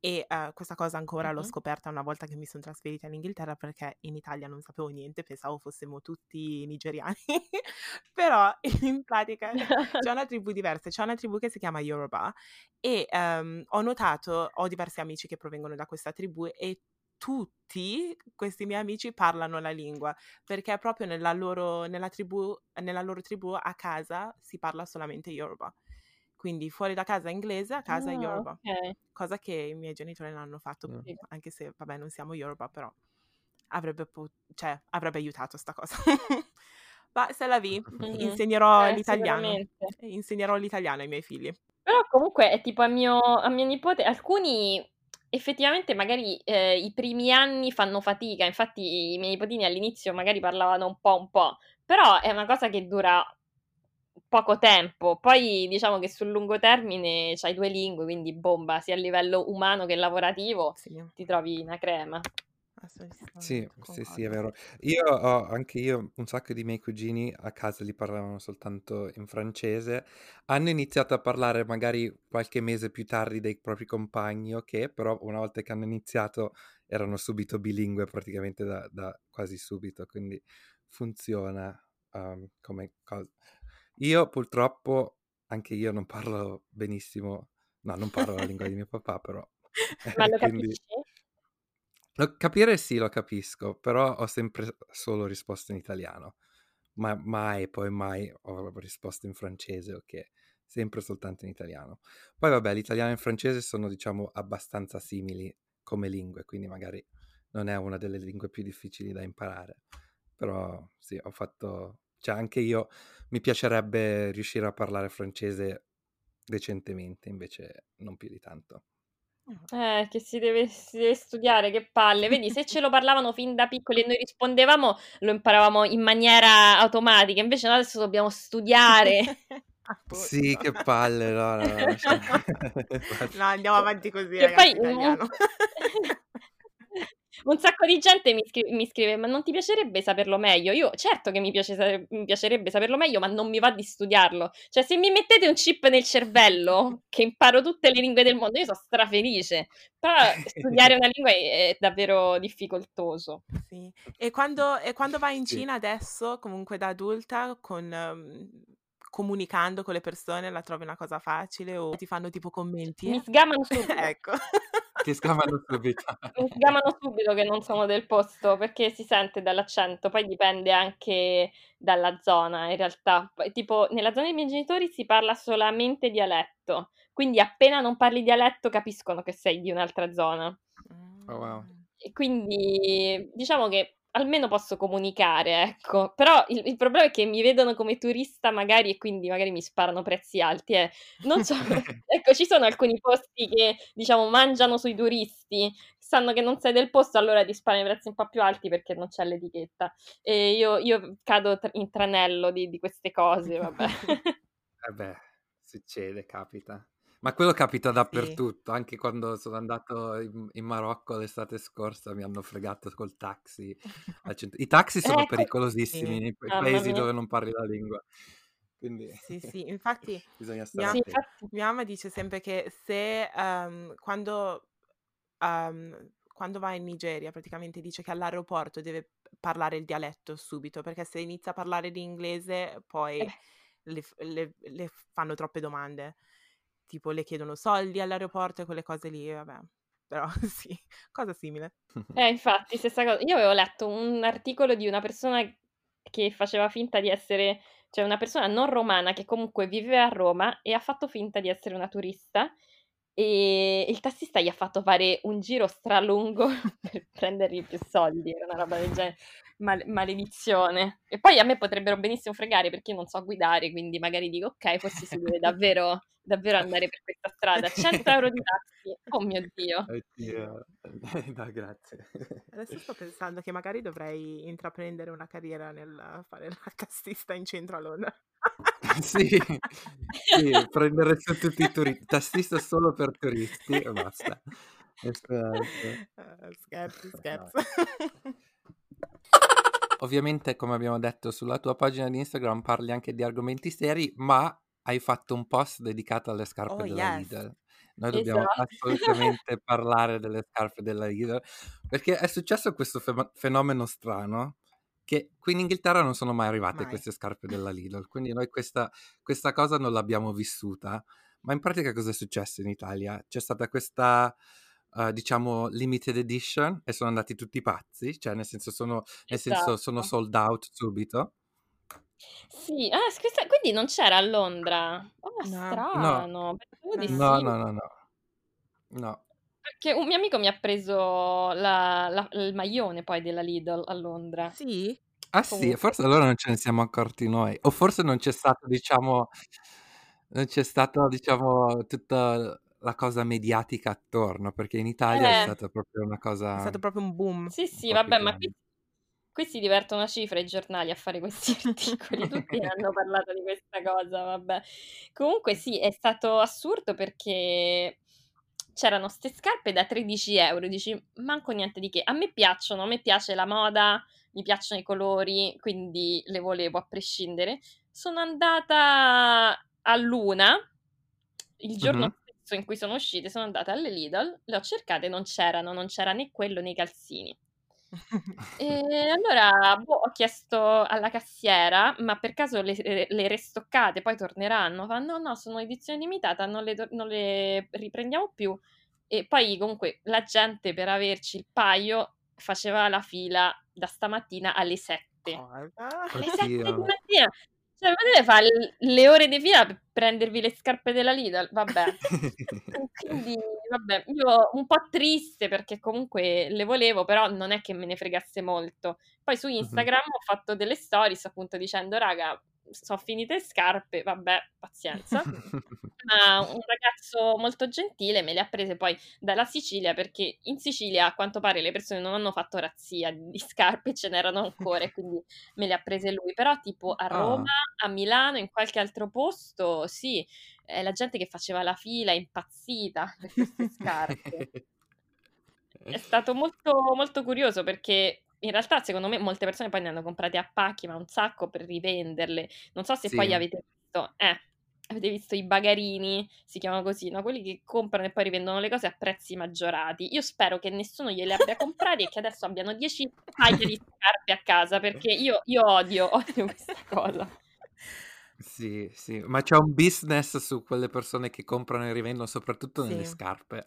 e eh, questa cosa ancora l'ho Mh-mh. scoperta una volta che mi sono trasferita in Inghilterra perché in Italia non sapevo niente, pensavo fossimo tutti nigeriani, però in pratica c'è una tribù diversa, c'è una tribù che si chiama Yoruba e ehm, ho notato, ho diversi amici che provengono da questa tribù e tutti questi miei amici parlano la lingua perché proprio nella loro, nella tribù, nella loro tribù a casa si parla solamente Yoruba. Quindi fuori da casa inglese, a casa Ah, Yoruba. okay. Cosa che i miei genitori non hanno fatto, Mm. Anche se, vabbè, non siamo Yoruba, però avrebbe, po- cioè, avrebbe aiutato sta cosa. Ma se la vi, Mh-mh. insegnerò Eh, l'italiano. Insegnerò l'italiano ai miei figli. Però comunque è tipo a mio a mio nipote alcuni effettivamente magari, ehm, i primi anni fanno fatica, infatti i miei nipotini all'inizio magari parlavano un po', un po', però è una cosa che dura poco tempo. Poi diciamo che sul lungo termine c'hai 2 lingue, quindi bomba, sia a livello umano che lavorativo Sì, ti trovi una crema. Sì, assolutamente, sì, sì, è concordo. vero. Io ho anche io un sacco di miei cugini a casa li parlavano soltanto in francese. Hanno iniziato a parlare magari qualche mese più tardi dei propri compagni, ok, però una volta che hanno iniziato erano subito bilingue praticamente da, da quasi subito, quindi funziona um, come cosa. Io purtroppo anche io non parlo benissimo, no, non parlo la lingua di mio papà, però Ma lo quindi capisci? Capire sì, lo capisco, però ho sempre solo risposto in italiano, ma mai, poi mai ho risposto in francese, ok, sempre soltanto in italiano. Poi vabbè, l'italiano e il francese sono, diciamo, abbastanza simili come lingue, quindi magari non è una delle lingue più difficili da imparare, però sì, ho fatto, cioè anche io mi piacerebbe riuscire a parlare francese decentemente, invece non più di tanto. Eh, che si deve si deve studiare, che palle. Vedi, se ce lo parlavano fin da piccoli e noi rispondevamo, lo imparavamo in maniera automatica, invece noi adesso dobbiamo studiare. Sì, che palle, no, no, no, No, andiamo avanti così, Che ragazzi, poi italiano. Un sacco di gente mi scri mi scrive: "Ma non ti piacerebbe saperlo meglio?" Io certo che mi piace sa mi piacerebbe saperlo meglio, ma non mi va di studiarlo. Cioè, se mi mettete un chip nel cervello, che imparo tutte le lingue del mondo, io so' strafelice. Però studiare una lingua è è davvero difficoltoso. Sì. E quando, e quando vai in Sì. Cina adesso, comunque da adulta, con, ehm, comunicando con le persone, la trovi una cosa facile o ti fanno tipo commenti? Mi sgamano subito. ecco. Ti scamano subito. Mi sgamano subito che non sono del posto, perché si sente dall'accento, poi dipende anche dalla zona in realtà. Tipo nella zona dei miei genitori si parla solamente dialetto, quindi appena non parli dialetto capiscono che sei di un'altra zona. Oh, wow. Mm. E quindi diciamo che almeno posso comunicare, ecco. Però il il problema è che mi vedono come turista magari e quindi magari mi sparano prezzi alti, eh. Non so ecco, ci sono alcuni posti che, diciamo, mangiano sui turisti, sanno che non sei del posto, allora ti sparano i prezzi un po' più alti perché non c'è l'etichetta. E io io cado tr in tranello di di queste cose, vabbè. Eh beh, succede, capita. Ma quello capita dappertutto, anche quando sono andato in, in Marocco l'estate scorsa mi hanno fregato col taxi. I taxi sono Ecco pericolosissimi Sì. nei paesi dove non parli la lingua. Quindi Sì, sì, infatti mia, Sì, mia mamma dice sempre che se ehm, quando, ehm, quando va in Nigeria praticamente dice che all'aeroporto deve parlare il dialetto subito, perché se inizia a parlare l'inglese poi Eh. le, le- le fanno troppe domande, tipo le chiedono soldi all'aeroporto e quelle cose lì, vabbè. Però sì, cosa simile. Eh, infatti, stessa cosa. Io avevo letto un articolo di una persona che faceva finta di essere, cioè una persona non romana che comunque viveva a Roma e ha fatto finta di essere una turista e il tassista gli ha fatto fare un giro stralungo per prendergli più soldi, era una roba del genere. Mal- maledizione. E poi a me potrebbero benissimo fregare perché io non so guidare, quindi magari dico ok, forse si deve davvero, davvero andare per questa strada. 100 euro di taxi, oh mio Dio. Oddio. No, grazie. Adesso sto pensando che magari dovrei intraprendere una carriera nel fare la tassista in centro a Londra. Sì, sì, prendere tutti i turisti, tassista solo per turisti e basta. Esatto. Eh, scherzi, No. Ovviamente, come abbiamo detto, sulla tua pagina di Instagram parli anche di argomenti seri, ma hai fatto un post dedicato alle scarpe Oh, della yes. Lidl. Noi dobbiamo Esatto. assolutamente parlare delle scarpe della Lidl, perché è successo questo fema- fenomeno strano che qui in Inghilterra non sono mai arrivate Mai. queste scarpe della Lidl, quindi noi questa, questa cosa non l'abbiamo vissuta. Ma in pratica cosa è successo in Italia? C'è stata questa, eh, diciamo, limited edition e sono andati tutti pazzi, cioè nel senso sono, nel senso sono Esatto. sold out subito. Sì, ah, questa- quindi non c'era a Londra. Oh, No. strano, No, No, sì. no, no, no. No. Perché un mio amico mi ha preso la- la- il maglione poi della Lidl a Londra. Sì? Ah sì, Comunque. forse allora non ce ne siamo accorti noi, o forse non c'è stato, diciamo, non c'è stata, diciamo, tutta la cosa mediatica attorno, perché in Italia è Eh, stata proprio una È cosa stato proprio un boom. sì, sì, vabbè, ma qui, qui si divertono a cifra i giornali a fare questi articoli, tutti hanno parlato di questa cosa, vabbè. Comunque sì, è stato assurdo perché c'erano ste scarpe da 13 euro, dici, manco niente di che. A me piacciono, a me piace la moda, mi piacciono i colori, quindi le volevo a prescindere. Sono andata a Luna, il giorno Mhm. Stesso in cui sono uscite, sono andata alle Lidl, le ho cercate, non c'erano, non c'era né quello né i calzini. E allora boh, ho chiesto alla cassiera, ma per caso le, le- le restoccate poi torneranno? Fa, no, no, sono edizione limitata, non le, non le riprendiamo più. E poi comunque la gente per averci il paio faceva la fila da stamattina alle 7. Cosa? Alle 7 di mattina! Cioè, potete fare le ore di fila per prendervi le scarpe della Lidl? Vabbè. Quindi, vabbè, io un po' triste perché comunque le volevo, però non è che me ne fregasse molto. Poi su. Instagram ho fatto delle stories appunto dicendo, raga, sono finite le scarpe, vabbè, pazienza. Ma un ragazzo molto gentile me le ha prese poi dalla Sicilia perché in Sicilia a quanto pare le persone non hanno fatto razzia di scarpe, ce n'erano ancora e quindi me le ha prese lui. Però tipo a Roma, Ah. a Milano, in qualche altro posto, sì, è la gente che faceva la fila impazzita per queste scarpe. È stato molto, molto curioso perché in realtà secondo me molte persone poi ne hanno comprate a pacchi, ma un sacco per rivenderle. Non so se poi Sì. avete visto, eh, avete visto i bagarini, si chiamano così, no? Quelli che comprano e poi rivendono le cose a prezzi maggiorati. Io spero che nessuno gliele abbia comprati e che adesso abbiano 10 paia di scarpe a casa perché io, io odio, odio questa cosa. Sì, sì, ma c'è un business su quelle persone che comprano e rivendono, soprattutto nelle Sì. scarpe,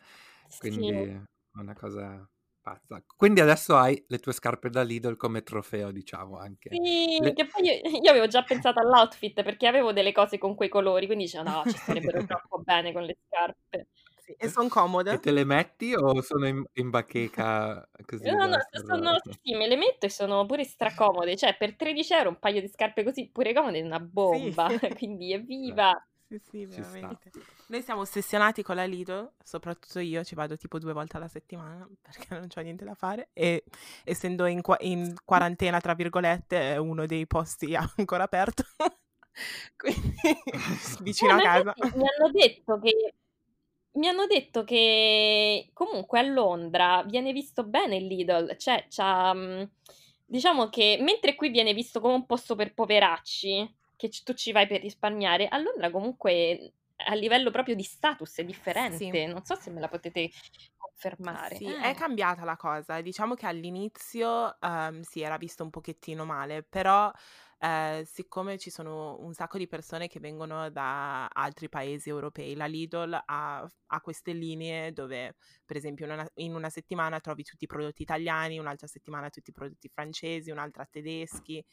Sì. quindi è una cosa pazza. Quindi adesso hai le tue scarpe da Lidl come trofeo, diciamo anche. Sì, Le- che poi io, io avevo già pensato all'outfit perché avevo delle cose con quei colori, quindi dicevo no, ci starebbero troppo bene con le scarpe. Sì, E sono E comode? te le metti o sono in, in bacheca così No, no, sono, sì, sì, me le metto e sono pure stracomode, cioè per 13 euro un paio di scarpe così pure comode è una Sì. bomba, quindi evviva! Sì, sì, veramente. Noi siamo ossessionati con la Lidl, soprattutto io ci vado tipo due volte alla settimana perché non c'ho niente da fare e essendo in, qua- in quarantena, tra virgolette, è uno dei posti ancora aperto, quindi vicino a casa. mi hanno detto che mi hanno detto che comunque a Londra viene visto bene il Lidl, cioè c'ha, mh, diciamo che mentre qui viene visto come un posto per poveracci, che tu ci vai per risparmiare, a Londra comunque a livello proprio di status è differente, Sì. non so se me la potete fermare. Sì, è Eh. cambiata la cosa. Diciamo che all'inizio, ehm, sì, era visto un pochettino male, però, ehm, siccome ci sono un sacco di persone che vengono da altri paesi europei, la Lidl ha ha queste linee dove, per esempio, in una in una settimana trovi tutti i prodotti italiani, un'altra settimana tutti i prodotti francesi, un'altra tedeschi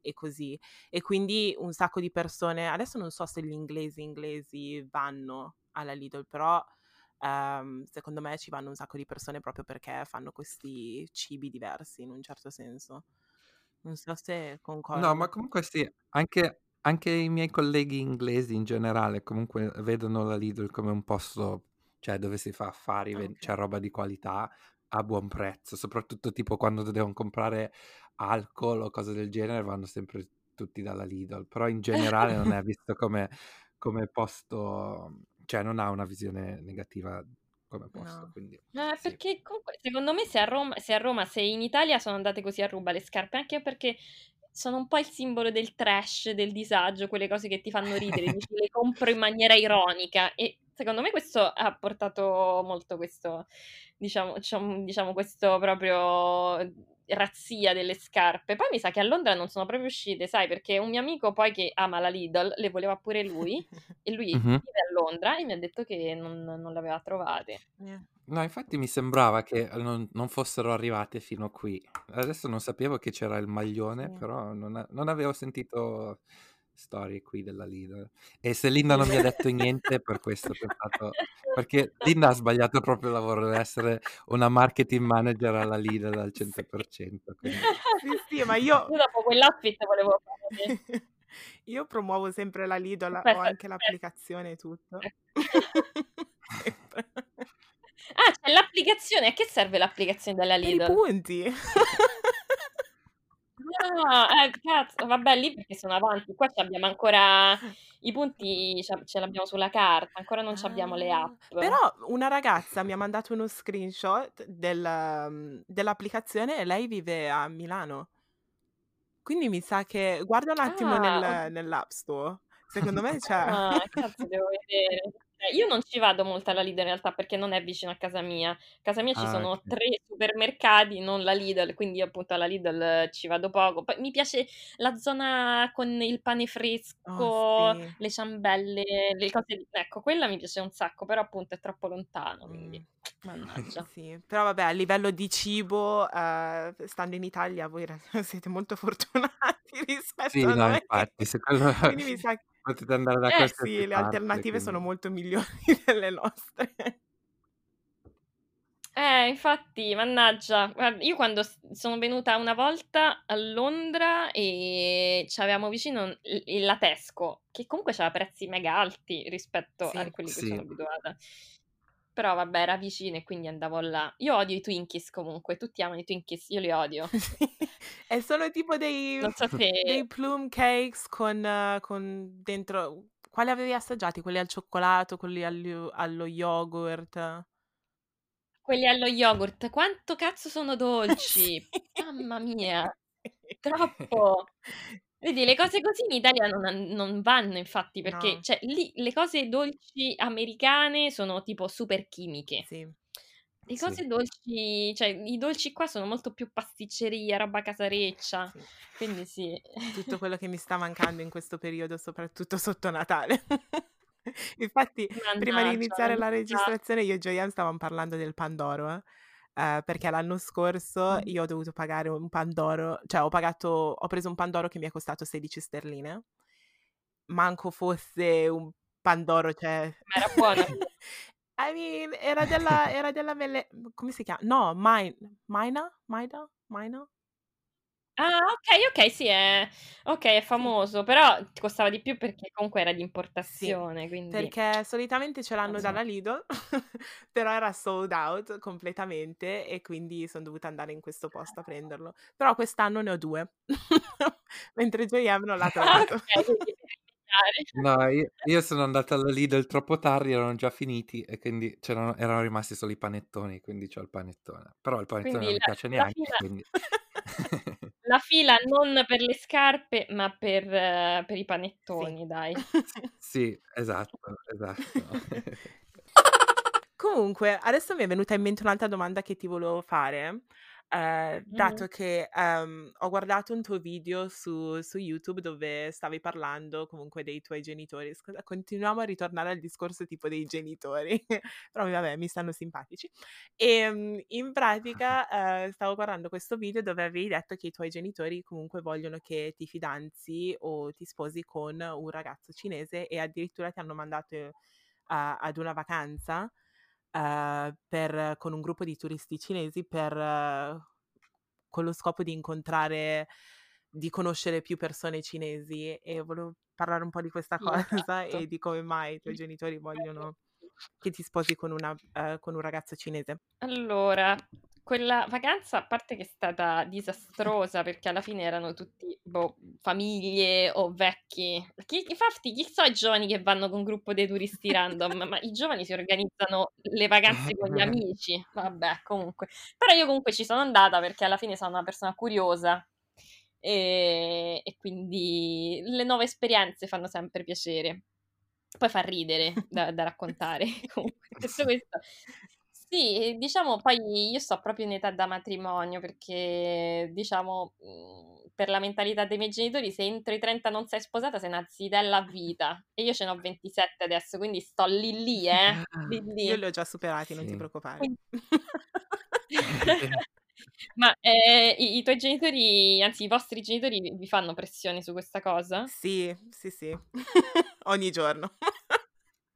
e così. E quindi un sacco di persone adesso non so se gli inglesi inglesi vanno alla Lidl, però Ehm, secondo me ci vanno un sacco di persone proprio perché fanno questi cibi diversi in un certo senso. Non so se No, concordi. ma comunque sì, anche, anche i miei colleghi inglesi in generale comunque vedono la Lidl come un posto, cioè dove si fa affari, Ah, ven- ok. c'è roba di qualità a buon prezzo, soprattutto tipo quando devono comprare alcol o cose del genere vanno sempre tutti dalla Lidl, però in generale non è visto come, come posto, cioè non ha una visione negativa come posto, No. quindi Eh, sì. perché comunque secondo me se a Roma, se a Roma, se in Italia sono andate così a ruba le scarpe, anche perché sono un po' il simbolo del trash, del disagio, quelle cose che ti fanno ridere, dici le compro in maniera ironica e secondo me questo ha portato molto questo, diciamo, diciamo questo proprio razzia delle scarpe. Poi mi sa che a Londra non sono proprio uscite, sai, perché un mio amico poi che ama la Lidl le voleva pure lui e lui Mhm. vive a Londra e mi ha detto che non, non le aveva trovate. Yeah. No, infatti mi sembrava che non, non fossero arrivate fino qui. Adesso non sapevo che c'era il maglione, Sì. però non, non avevo sentito storie qui della Lidl. E se Linda non mi ha detto niente per questo, ho pensato... Perché Linda ha sbagliato proprio il lavoro, deve essere una marketing manager alla Lidl al Sì. 100%. Quindi... Sì, sì, ma io Io dopo quell'outfit volevo fare... io promuovo sempre la Lidl, ho Aspetta, anche l'applicazione e tutto. Ah, c'è l'applicazione. A che serve l'applicazione della Per i Lidl? punti. Ah, eh, cazzo, vabbè, lì perché sono avanti. Qua abbiamo ancora i punti, ce ce l'abbiamo sulla carta, ancora non ci abbiamo le Ah, app. però una ragazza mi ha mandato uno screenshot del, um, dell'applicazione e lei vive a Milano. Quindi mi sa che guarda un attimo Ah, nel, nell'app store. Secondo me c'è. Ah, cazzo, devo vedere. Eh, Io non ci vado molto alla Lidl in realtà perché non è vicino a casa mia. A casa mia ci Ah, sono ok. tre supermercati, non la Lidl, quindi io appunto alla Lidl eh, ci vado poco. Poi mi piace la zona con il pane Oh, fresco, sì. le ciambelle, le cose di... Ecco, quella mi piace un sacco, però appunto è troppo lontano, Mm, quindi mannaggia. sì, però vabbè, a livello di cibo, eh, stando in Italia, voi siete molto fortunati rispetto Sì, a no, noi. infatti, su quello Quindi mi sa che potete andare da Eh, sì, le alternative sono quindi... molto migliori delle nostre. Eh, infatti, mannaggia, guarda, io quando sono venuta una volta a Londra e c'avevamo vicino il, il la Tesco, che comunque aveva prezzi mega alti rispetto Sì. a quelli che sono Sì. abituata. Però vabbè, era vicino e quindi andavo là. Io odio i Twinkies comunque, tutti amano i Twinkies, io li odio. E sono tipo dei, so dei se... plume cakes con, eh, con dentro... Quali avevi assaggiati? Quelli al cioccolato, quelli allo, allo yogurt? Quelli allo yogurt, quanto cazzo sono dolci! Mamma mia, troppo! Vedi, le cose così in Italia non, non vanno, infatti, perché No, cioè, lì le cose dolci americane sono tipo super chimiche. sì. Le Sì. cose dolci, cioè i dolci qua sono molto più pasticceria, roba casareccia. Sì. Quindi sì. Tutto quello che mi sta mancando in questo periodo, soprattutto sotto Natale. Infatti, prima di Mannaggia, iniziare la registrazione, io e Gioian stavamo parlando del Pandoro, eh, eh, perché l'anno scorso io ho dovuto pagare un Pandoro, cioè ho pagato, ho preso un Pandoro che mi è costato 16 sterline. Manco fosse un Pandoro, cioè... Ma era buono. I mean, era della, era della mele... come si chiama? No, Min- Mina? Maida? Ah, ok, ok, sì, è, ok, è Sì. famoso, però ti costava di più perché comunque era di Sì, importazione, quindi... perché solitamente ce l'hanno non dalla Lidl, però era sold out completamente e quindi sono dovuta andare in questo posto a prenderlo. Però quest'anno ne ho due, mentre J.M. non l'ha Ah, trovato. ok, quindi per iniziare. No, io, io sono andato alla Lidl troppo tardi, erano già finiti e quindi c'erano, erano rimasti solo i panettoni, quindi c'ho il panettone. Però il panettone non Quindi mi la, piace neanche, fila, quindi... la fila non per le scarpe, ma per, eh, per i Sì. panettoni, dai. Sì, esatto, esatto. Comunque, adesso mi è venuta in mente un'altra domanda che ti volevo fare. Eh, dato Mh-mh. che ehm, ho guardato un tuo video su, su YouTube dove stavi parlando comunque dei tuoi genitori. Scusa, continuiamo a ritornare al discorso tipo dei genitori, però vabbè, mi stanno simpatici. E in pratica eh, stavo guardando questo video dove avevi detto che i tuoi genitori comunque vogliono che ti fidanzi o ti sposi con un ragazzo cinese e addirittura ti hanno mandato eh, ad una vacanza uh, per, con un gruppo di turisti cinesi per, uh, con lo scopo di incontrare, di conoscere più persone cinesi e volevo parlare un po' di questa cosa esatto. e di come mai i tuoi genitori vogliono che ti sposi con, una, uh, con un ragazzo cinese. Allora, quella vacanza, a parte che è stata disastrosa perché alla fine erano tutti boh, famiglie o vecchi. Chi, infatti, chi so i giovani che vanno con un gruppo dei turisti random? ma i giovani si organizzano le vacanze con gli amici. Vabbè, comunque. Però io comunque ci sono andata perché alla fine sono una persona curiosa e, e quindi le nuove esperienze fanno sempre piacere. Poi fa ridere da, da raccontare. comunque, questo, questo. Sì, diciamo poi io sto proprio in età da matrimonio perché diciamo per la mentalità dei miei genitori se entro i 30 non sei sposata sei una zitella a vita e io ce ne ho 27 adesso quindi sto lì lì eh lì, lì. io li ho già superati sì. non ti preoccupare. Ma eh, i, i, tuoi genitori, anzi i vostri genitori vi fanno pressioni su questa cosa? Sì, sì, sì, ogni giorno.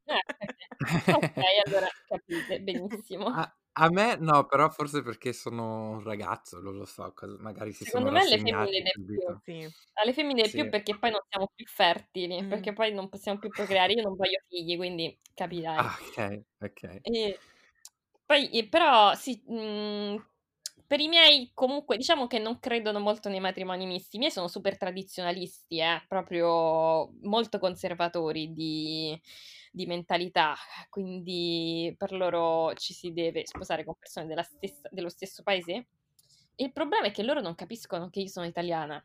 Eh, ok, allora capite, benissimo. A, a, me no, però forse perché sono un ragazzo, non lo so, magari si Secondo sono me alle femmine del più. Sì. Alle femmine del Sì. più perché poi non siamo più fertili, Mm. perché poi non possiamo più procreare. Io non voglio figli, quindi capirai. Ah, ok, ok. E poi, e però, sì, mh, per i miei comunque, diciamo che non credono molto nei matrimoni misti. I miei sono super tradizionalisti, eh, proprio molto conservatori di, di mentalità, quindi per loro ci si deve sposare con persone stessa, dello stesso paese. E il problema è che loro non capiscono che io sono italiana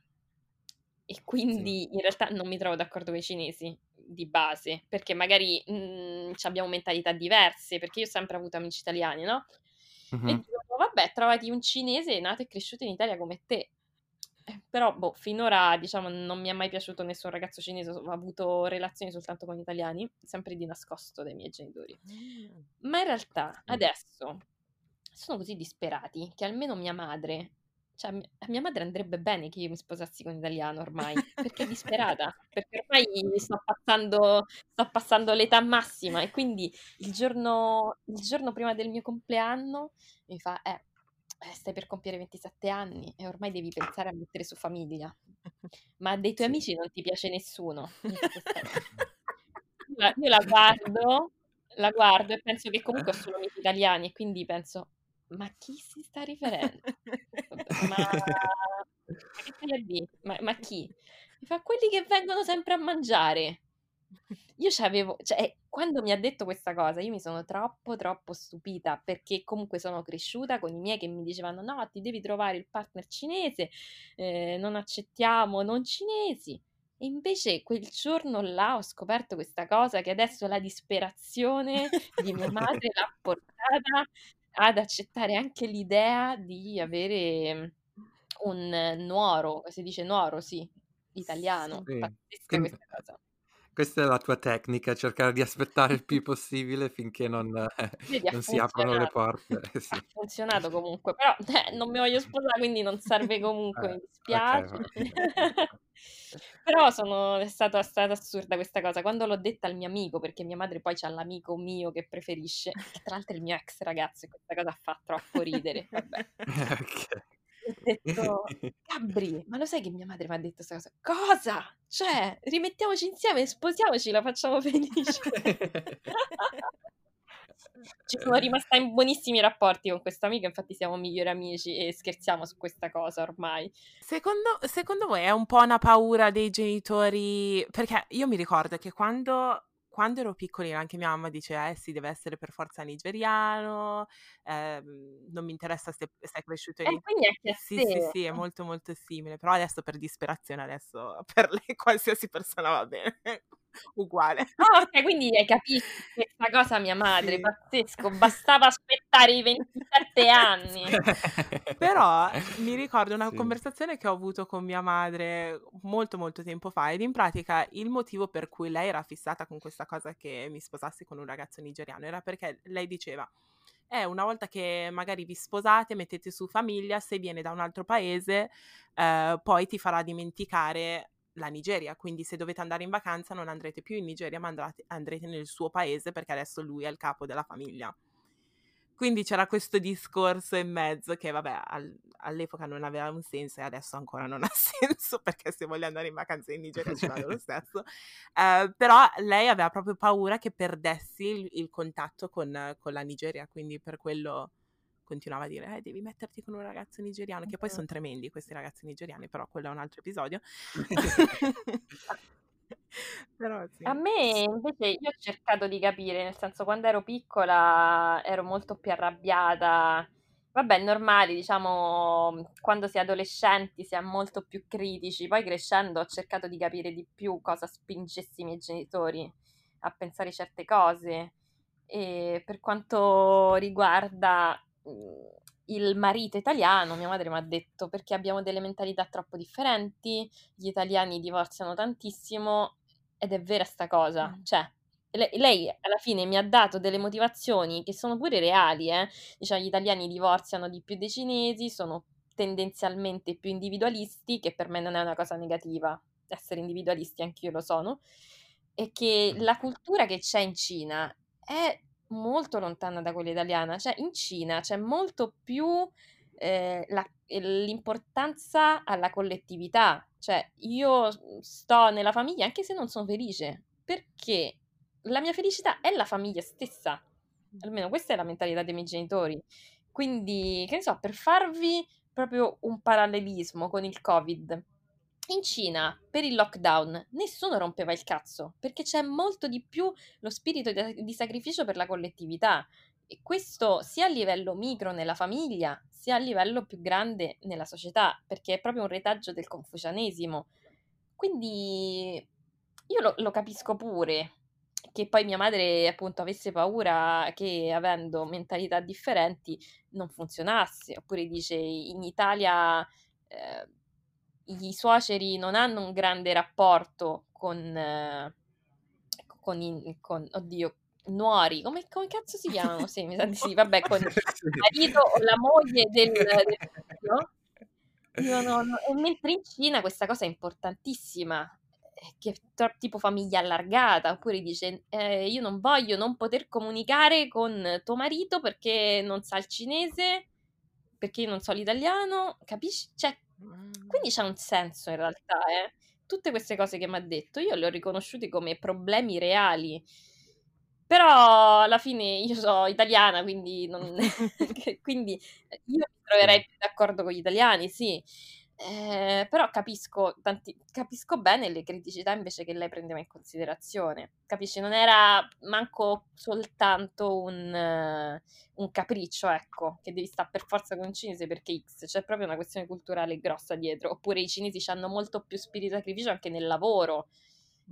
e quindi Sì. in realtà non mi trovo d'accordo con i cinesi di base, perché magari mh, abbiamo mentalità diverse, perché io ho sempre avuto amici italiani, no? Mhm. E dicono, vabbè, trovati un cinese nato e cresciuto in Italia come te. Eh, però, boh, finora, diciamo, non mi è mai piaciuto nessun ragazzo cinese, ho avuto relazioni soltanto con italiani, sempre di nascosto dai miei genitori. Ma in realtà, Sì. adesso, sono così disperati che almeno mia madre, cioè a mia- madre andrebbe bene che io mi sposassi con un italiano ormai, perché è disperata, perché ormai sto passando, sto passando l'età massima e quindi il giorno, il giorno prima del mio compleanno mi fa, eh, stai per compiere 27 anni e ormai devi pensare a mettere su famiglia. Ma dei tuoi Sì. amici non ti piace nessuno. Io la, io la guardo, la guardo e penso che comunque ho solo amici italiani e quindi penso, ma chi si sta riferendo? Ma? Ma, ma chi? Mi fa quelli che vengono sempre a mangiare. Io c'avevo, cioè, quando mi ha detto questa cosa, io mi sono troppo, troppo stupita perché comunque sono cresciuta con i miei che mi dicevano: no, ti devi trovare il partner cinese, eh, non accettiamo non cinesi. E invece quel giorno là ho scoperto questa cosa che adesso la disperazione di mia madre l'ha portata ad accettare anche l'idea di avere un nuoro, si dice nuoro, sì, italiano. Sì. Pazzesca Quindi- questa cosa. Questa è la tua tecnica, cercare di aspettare il più possibile finché non, eh, Vedi, non si aprono le porte. Sì. Ha funzionato comunque, però eh, non mi voglio sposare, quindi non serve comunque, Eh, mi dispiace. ok, Però sono, è, stata, è stata assurda questa cosa. Quando l'ho detta al mio amico, perché mia madre poi c'ha l'amico mio che preferisce, che tra l'altro è il mio ex ragazzo, e questa cosa fa troppo ridere. Vabbè. Ok. Ho detto, Gabri, ma lo sai che mia madre mi ha detto questa cosa? Cosa? Cioè, rimettiamoci insieme, sposiamoci, la facciamo felice. Ci sono rimasta in buonissimi rapporti con questo amico, infatti siamo migliori amici e scherziamo su questa cosa ormai. Secondo, secondo voi è un po' una paura dei genitori? Perché io mi ricordo che quando, quando ero piccolina anche mia mamma diceva eh sì, deve essere per forza nigeriano, ehm, non mi interessa se sei cresciuto in E quindi anche a Sì, sì, sì, è molto molto simile, però adesso per disperazione, adesso per lei qualsiasi persona va bene. Uguale. Ah, ok, quindi hai capito questa cosa mia madre, Sì. pazzesco, bastava aspettare i 27 anni. Però mi ricordo una Sì. conversazione che ho avuto con mia madre molto molto tempo fa ed in pratica il motivo per cui lei era fissata con questa cosa che mi sposassi con un ragazzo nigeriano era perché lei diceva eh, una volta che magari vi sposate, mettete su famiglia, se viene da un altro paese, eh, poi ti farà dimenticare la Nigeria. Quindi se dovete andare in vacanza non andrete più in Nigeria, ma andrete, andrete nel suo paese perché adesso lui è il capo della famiglia. Quindi c'era questo discorso in mezzo che, vabbè, al- all'epoca non aveva un senso e adesso ancora non ha senso perché se voglio andare in vacanza in Nigeria ci vado lo stesso. Eh, però lei aveva proprio paura che perdessi il, il contatto con, con la Nigeria, quindi per quello continuava a dire, eh, devi metterti con un ragazzo nigeriano, che poi sono tremendi questi ragazzi nigeriani, però quello è un altro episodio. però sì. A me invece io ho cercato di capire, nel senso quando ero piccola ero molto più arrabbiata. Vabbè, è normale, diciamo, quando si è adolescenti si è molto più critici, poi crescendo ho cercato di capire di più cosa spingesse i miei genitori a pensare certe cose. E per quanto riguarda il marito italiano, mia madre mi ha detto perché abbiamo delle mentalità troppo differenti, gli italiani divorziano tantissimo ed è vera sta cosa. Mm. Cioè, le- lei alla fine mi ha dato delle motivazioni che sono pure reali, eh. Diciamo, gli italiani divorziano di più dei cinesi, sono tendenzialmente più individualisti, che per me non è una cosa negativa. Essere individualisti anch'io lo sono. E che la cultura che c'è in Cina è molto lontana da quella italiana. Cioè, in Cina c'è molto più eh, la- l'importanza alla collettività. Cioè, io sto nella famiglia anche se non sono felice, perché la mia felicità è la famiglia stessa. Almeno questa è la mentalità dei miei genitori. Quindi, che ne so, per farvi proprio un parallelismo con il Covid. In Cina, per il lockdown, nessuno rompeva il cazzo, perché c'è molto di più lo spirito di, di sacrificio per la collettività. E questo sia a livello micro nella famiglia, sia a livello più grande nella società, perché è proprio un retaggio del confucianesimo. Quindi io lo, lo capisco pure, che poi mia madre appunto avesse paura che avendo mentalità differenti non funzionasse, oppure dice in Italia eh, i suoceri non hanno un grande rapporto con, eh, con, i- con- oddio, nuori, come, come cazzo si chiamano? Sì, mi sa di sì, vabbè, con il marito o la moglie del, del no- no- E mentre in Cina questa cosa è importantissima, eh, che è tro- tipo famiglia allargata, oppure dice eh, io non voglio non poter comunicare con tuo marito perché non sa il cinese, perché io non so l'italiano, capisci? Cioè, quindi c'è un senso in realtà, eh. Tutte queste cose che mi ha detto, io le ho riconosciute come problemi reali. Però alla fine io sono italiana, quindi, non... quindi io mi troverei più d'accordo con gli italiani, sì. Eh, però capisco, tanti- capisco bene le criticità invece che lei prendeva in considerazione. Capisci? Non era manco soltanto un, eh, un capriccio, ecco, che devi stare per forza con un cinese perché X, c'è proprio una questione culturale grossa dietro. Oppure i cinesi hanno molto più spirito di sacrificio anche nel lavoro.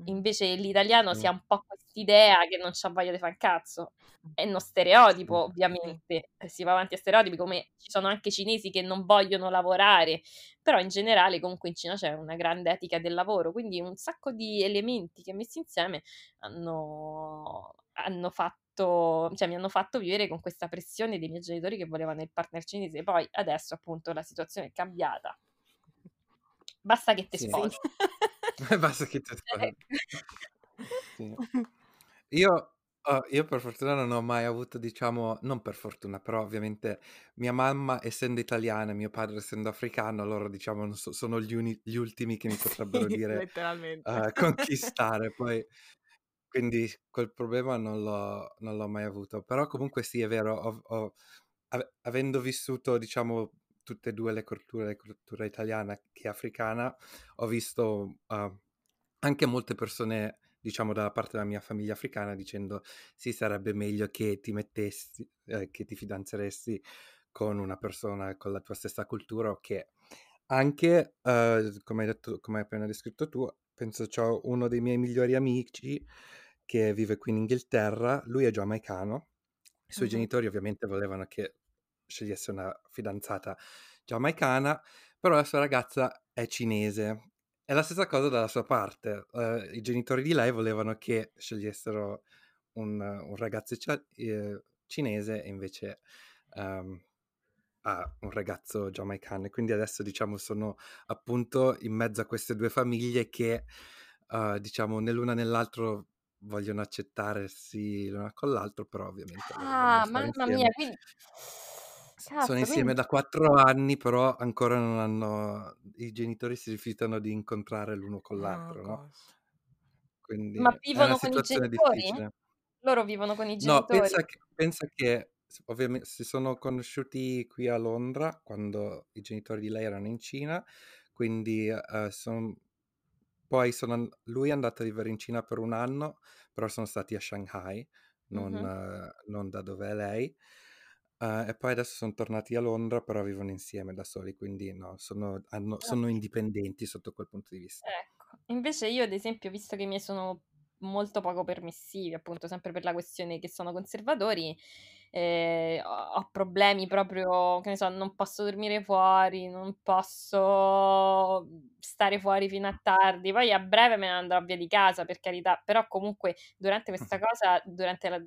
Invece l'italiano si ha un po' quest'idea che non c'ha voglia di fare un cazzo. È uno stereotipo, ovviamente. Eh, Si va avanti a stereotipi, come ci sono anche cinesi che non vogliono lavorare. Però in generale, comunque, in Cina c'è una grande etica del lavoro. Quindi un sacco di elementi che messi insieme hanno, hanno fatto, cioè mi hanno fatto vivere con questa pressione dei miei genitori che volevano il partner cinese. Poi adesso, appunto, la situazione è cambiata. Basta che te Sì. sposi. Basta che ti sposi. Sì. Io, oh, io per fortuna non ho mai avuto, diciamo, non per fortuna, però ovviamente mia mamma essendo italiana e mio padre essendo africano, loro diciamo non so- sono gli, uni- gli ultimi che mi potrebbero Sì, dire eh, conquistare, poi quindi quel problema non l'ho, non l'ho mai avuto. Però comunque sì, è vero, ho- ho- ave- avendo vissuto, diciamo, tutte e due le culture, la cultura italiana che africana, ho visto eh, anche molte persone, diciamo, dalla parte della mia famiglia africana dicendo sì, sarebbe meglio che ti mettessi, eh, che ti fidanzeresti con una persona con la tua stessa cultura o che anche, eh, come hai detto, come hai appena descritto tu, penso c'ho uno dei miei migliori amici che vive qui in Inghilterra, lui è giamaicano, i suoi Mhm. genitori ovviamente volevano che scegliesse una fidanzata giamaicana, però la sua ragazza è cinese. È la stessa cosa dalla sua parte, eh, i genitori di lei volevano che scegliessero un, un ragazzo cia- eh, cinese e invece ehm, ha un ragazzo giamaicano e quindi adesso diciamo sono appunto in mezzo a queste due famiglie che eh, diciamo né l'una né l'altro vogliono accettarsi l'una con l'altro, però ovviamente Ah, mamma insieme. mia, quindi... S- Sono Cazzo, insieme quindi... da quattro anni, però ancora non hanno... I genitori si rifiutano di incontrare l'uno con Oh l'altro, no? gosh. Quindi Ma vivono con i genitori? difficile. Loro vivono con i No, genitori? pensa che, pensa che ovviamente si sono conosciuti qui a Londra quando i genitori di lei erano in Cina, quindi eh, son- poi sono lui è andato a vivere in Cina per un anno, però sono stati a Shanghai, non, Mhm. eh, non da dove è lei. Eh, e poi adesso sono tornati a Londra, però vivono insieme da soli, quindi no, sono, hanno- sono Ok. indipendenti sotto quel punto di vista. Ecco, invece io ad esempio, visto che i miei sono molto poco permissivi, appunto sempre per la questione che sono conservatori, eh, ho, ho problemi proprio, che ne so, non posso dormire fuori, non posso stare fuori fino a tardi, poi a breve me ne andrò via di casa, per carità, però comunque durante questa cosa, durante la,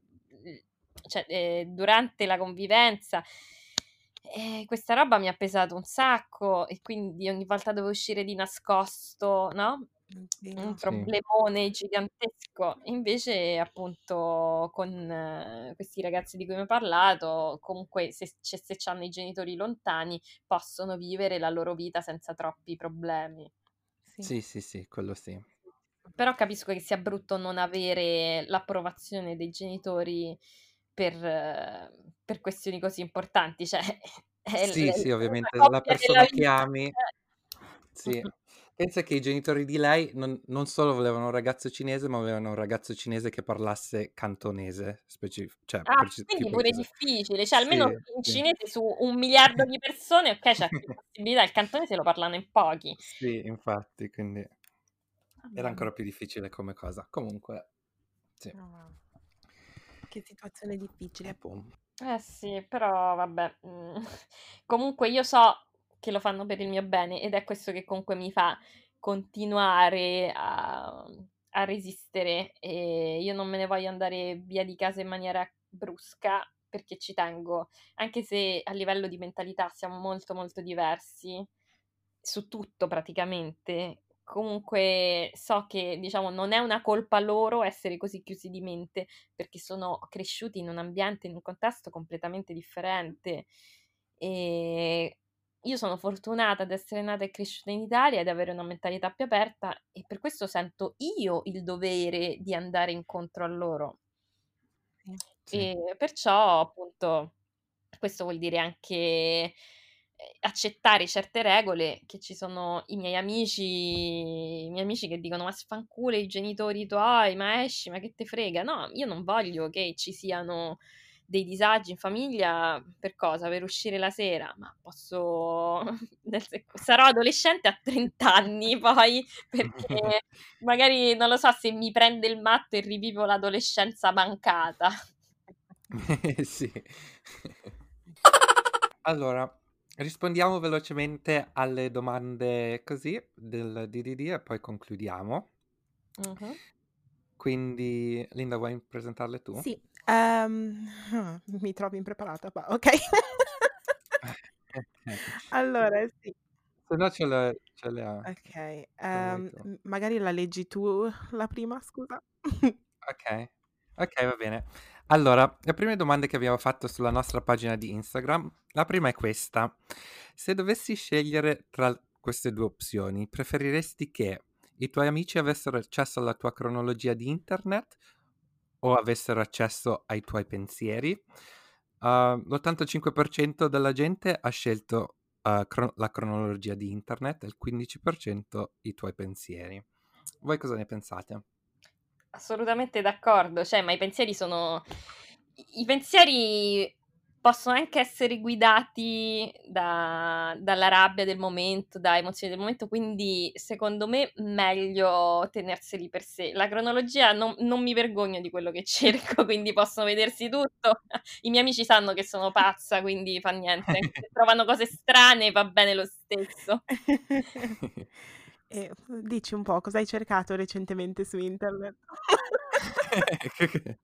cioè, eh, durante la convivenza... eh, questa roba mi ha pesato un sacco e quindi ogni volta dovevo uscire di nascosto, no? Un Sì. problemone gigantesco. Invece, appunto, con eh, questi ragazzi di cui mi hai parlato, comunque, se, se, se hanno i genitori lontani, possono vivere la loro vita senza troppi problemi. Sì. Sì, sì, sì, quello sì. Però capisco che sia brutto non avere l'approvazione dei genitori per, eh, per questioni così importanti. Cioè, è l- Sì, sì, la ovviamente la persona che ami, Eh. sì. Pensa che i genitori di lei non, non solo volevano un ragazzo cinese, ma volevano un ragazzo cinese che parlasse cantonese, specif- cioè Ah, preci- quindi pure preciso. difficile, cioè almeno Sì, in sì. cinese su un miliardo di persone, ok, c'è più possibilità, il cantonese lo parlano in pochi. Sì, infatti, quindi era ancora più difficile come cosa. Comunque, sì, Oh, wow. Che situazione difficile. appunto. Eh sì, però vabbè, mm, comunque io so che lo fanno per il mio bene ed è questo che comunque mi fa continuare a, a resistere e io non me ne voglio andare via di casa in maniera brusca perché ci tengo, anche se a livello di mentalità siamo molto molto diversi su tutto praticamente. Comunque so che, diciamo, non è una colpa loro essere così chiusi di mente, perché sono cresciuti in un ambiente, in un contesto completamente differente. E io sono fortunata ad essere nata e cresciuta in Italia ed avere una mentalità più aperta e per questo sento io il dovere di andare incontro a loro. Sì. E perciò, appunto, questo vuol dire anche accettare certe regole che ci sono i miei amici, i miei amici che dicono ma sfanculo i genitori tuoi, ma esci, ma che te frega? No, io non voglio che ci siano dei disagi in famiglia per cosa? Per uscire la sera, ma posso sarò adolescente a 30 anni poi perché magari non lo so se mi prende il matto e rivivo l'adolescenza mancata. Sì. Allora, rispondiamo velocemente alle domande così del DDD e poi concludiamo. Mhm. Quindi, Linda, vuoi presentarle tu? Sì, ehm, mi trovo impreparata qua, ok. Allora, sì, Se no ce le, ce le ha. ok. vuoi ehm, tu. m- magari la leggi tu la prima, scusa. Ok, ok, va bene. Allora, le prime domande che abbiamo fatto sulla nostra pagina di Instagram, la prima è questa. Se dovessi scegliere tra queste due opzioni, preferiresti che i tuoi amici avessero accesso alla tua cronologia di internet o avessero accesso ai tuoi pensieri? Uh, l'85% della gente ha scelto uh, cro- la cronologia di internet e il 15% i tuoi pensieri. Voi cosa ne pensate? Assolutamente d'accordo, cioè, ma i pensieri sono... I pensieri possono anche essere guidati da, dalla rabbia del momento, da emozioni del momento, quindi secondo me meglio tenerseli per sé. La cronologia non, non mi vergogno di quello che cerco, quindi possono vedersi tutto. I miei amici sanno che sono pazza, quindi fa niente. Se trovano cose strane va bene lo stesso. E dici un po' cosa hai cercato recentemente su internet?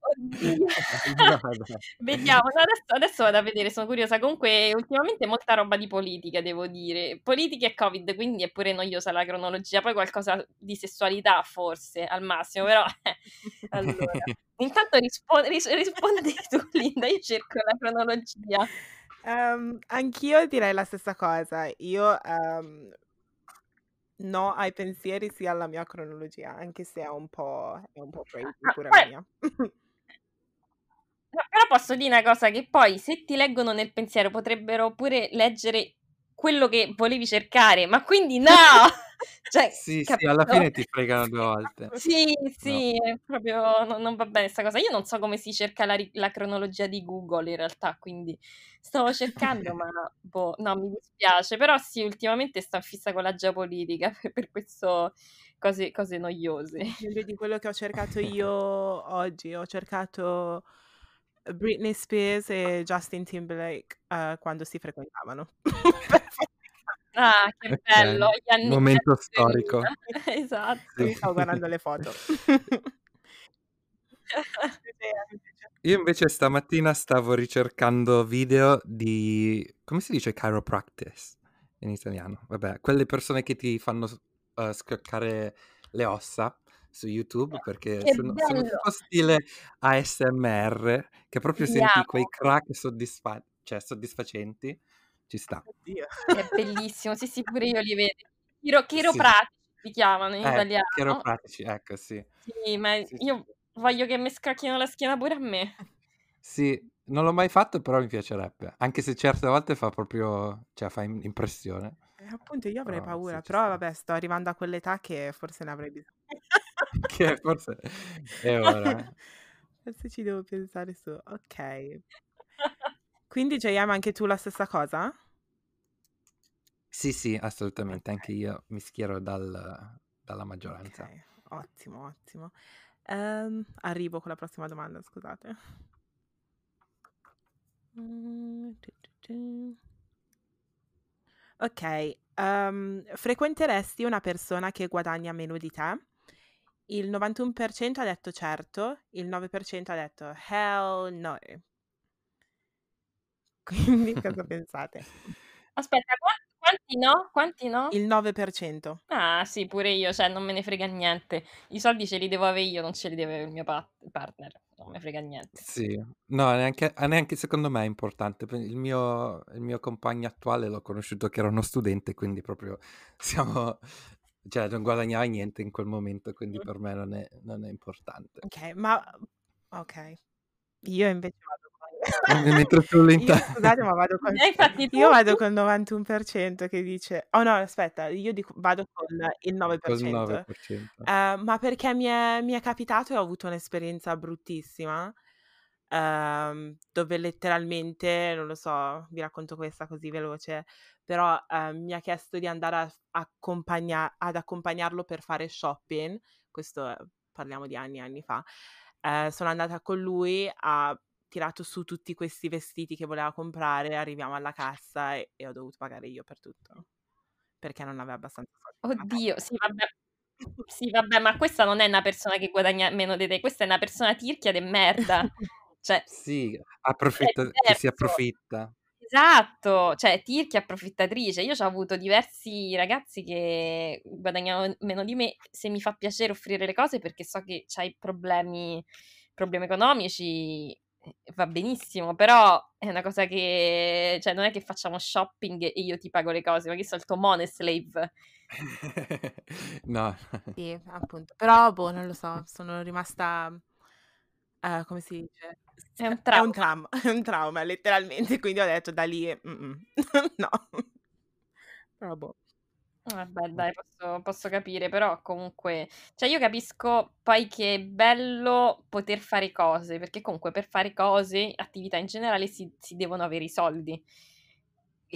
Oddio. Vediamo, no, adesso, adesso vado a vedere, sono curiosa. Comunque, ultimamente molta roba di politica, devo dire. Politica e Covid, quindi è pure noiosa la cronologia. Poi qualcosa di sessualità, forse, al massimo, però... Allora. Intanto rispo- ris- rispondi tu, Linda, io cerco la cronologia. Um, anch'io direi la stessa cosa. Io um, no ai pensieri sia alla mia cronologia, anche se è un po', è un po' crazy Ah, pure poi- mia. No, però posso dire una cosa che poi se ti leggono nel pensiero potrebbero pure leggere quello che volevi cercare, ma quindi no! Cioè, Sì, sì, alla capito? fine ti fregano due volte. Sì, sì, è proprio no- non va bene questa cosa. Io non so come si cerca la, la cronologia di Google in realtà, quindi stavo cercando, ma boh, no, mi dispiace. Però sì, ultimamente sto fissa con la geopolitica per, per questo cose, cose noiose. Meglio di quello che ho cercato io oggi. Ho cercato Britney Spears e Justin Timberlake eh, quando si frequentavano. Ah, che Ok, bello, gli anni momento 2000. storico. Esatto. Quindi stavo guardando le foto. Io invece stamattina stavo ricercando video di, come si dice chiropractic in italiano? Vabbè, quelle persone che ti fanno uh, schioccare le ossa su YouTube perché Che sono, sono bello. tipo stile ASMR che proprio senti Amo. quei crack soddisfa- cioè, soddisfacenti. Ci sta. Oddio. È bellissimo, sì, sì, pure io li vedo. Chiro- chiropratici si chiamano in Eh, italiano. chiropratici, ecco, sì. Sì, ma Sì, sì. io voglio che mi scacchino la schiena pure a me. Sì, non l'ho mai fatto, però mi piacerebbe. Anche se certe volte fa proprio, cioè fa im- impressione. Eh, appunto io avrei Però sì, paura, però sta. vabbè, sto arrivando a quell'età che forse ne avrei bisogno. Che forse è ora. Forse ci devo pensare su. Ok. Quindi JM anche tu la stessa cosa? Sì, sì, assolutamente, Ok. anche io mi schiero dal- dalla maggioranza. Ok, ottimo, ottimo. Ehm, arrivo con la prossima domanda, scusate. Mm. Ok, ehm, frequenteresti una persona che guadagna meno di te? Il 91% ha detto certo, il 9% ha detto hell no. Quindi cosa pensate? Aspetta, qua- quanti no? Quanti no? Il 9%. Ah, sì, pure io, cioè non me ne frega niente. I soldi ce li devo avere io, non ce li deve avere il mio pa- partner. Non me frega niente. Sì, no, neanche, ah, neanche secondo me è importante. Il mio, il mio compagno attuale l'ho conosciuto che era uno studente, quindi proprio siamo, cioè non guadagnava niente in quel momento, quindi per me non è, non è importante. Ok, ma ok. Io invece con Mentre tu Io scusate, ma vado con Eh, Io vado col 91% che dice Oh no, aspetta, io dico vado con il col 9%. 9%. Eh, ma perché mi è, mi è capitato e ho avuto un'esperienza bruttissima, ehm, dove letteralmente, non lo so, vi racconto questa così veloce, però eh, mi ha chiesto di andare a accompagna- ad accompagnarlo per fare shopping, questo parliamo di anni e anni fa. Eh, sono andata con lui, ha tirato su tutti questi vestiti che voleva comprare, arriviamo alla cassa e, e ho dovuto pagare io per tutto, perché non aveva abbastanza soldi. Oddio, sì, vabbè. Sì, vabbè, ma questa non è una persona che guadagna meno di te, questa è una persona tirchia de merda. Cioè, Sì, approfitta, che si approfitta. Esatto, cioè tirchia approfittatrice. Io ho avuto diversi ragazzi che guadagnavano meno di me. Se mi fa piacere offrire le cose perché so che c'hai problemi, problemi economici, va benissimo, però è una cosa che, cioè, non è che facciamo shopping e io ti pago le cose, ma che so il tuo money slave. No. Sì, appunto. Però, boh, non lo so, sono rimasta, eh, come si dice? È un È un trauma. trauma, è un trauma, letteralmente. Quindi ho detto da lì, mm-mm, no. Però, boh. Vabbè dai, posso posso capire, però comunque cioè io capisco poi che è bello poter fare cose, perché comunque per fare cose, attività in generale, si si devono avere i soldi.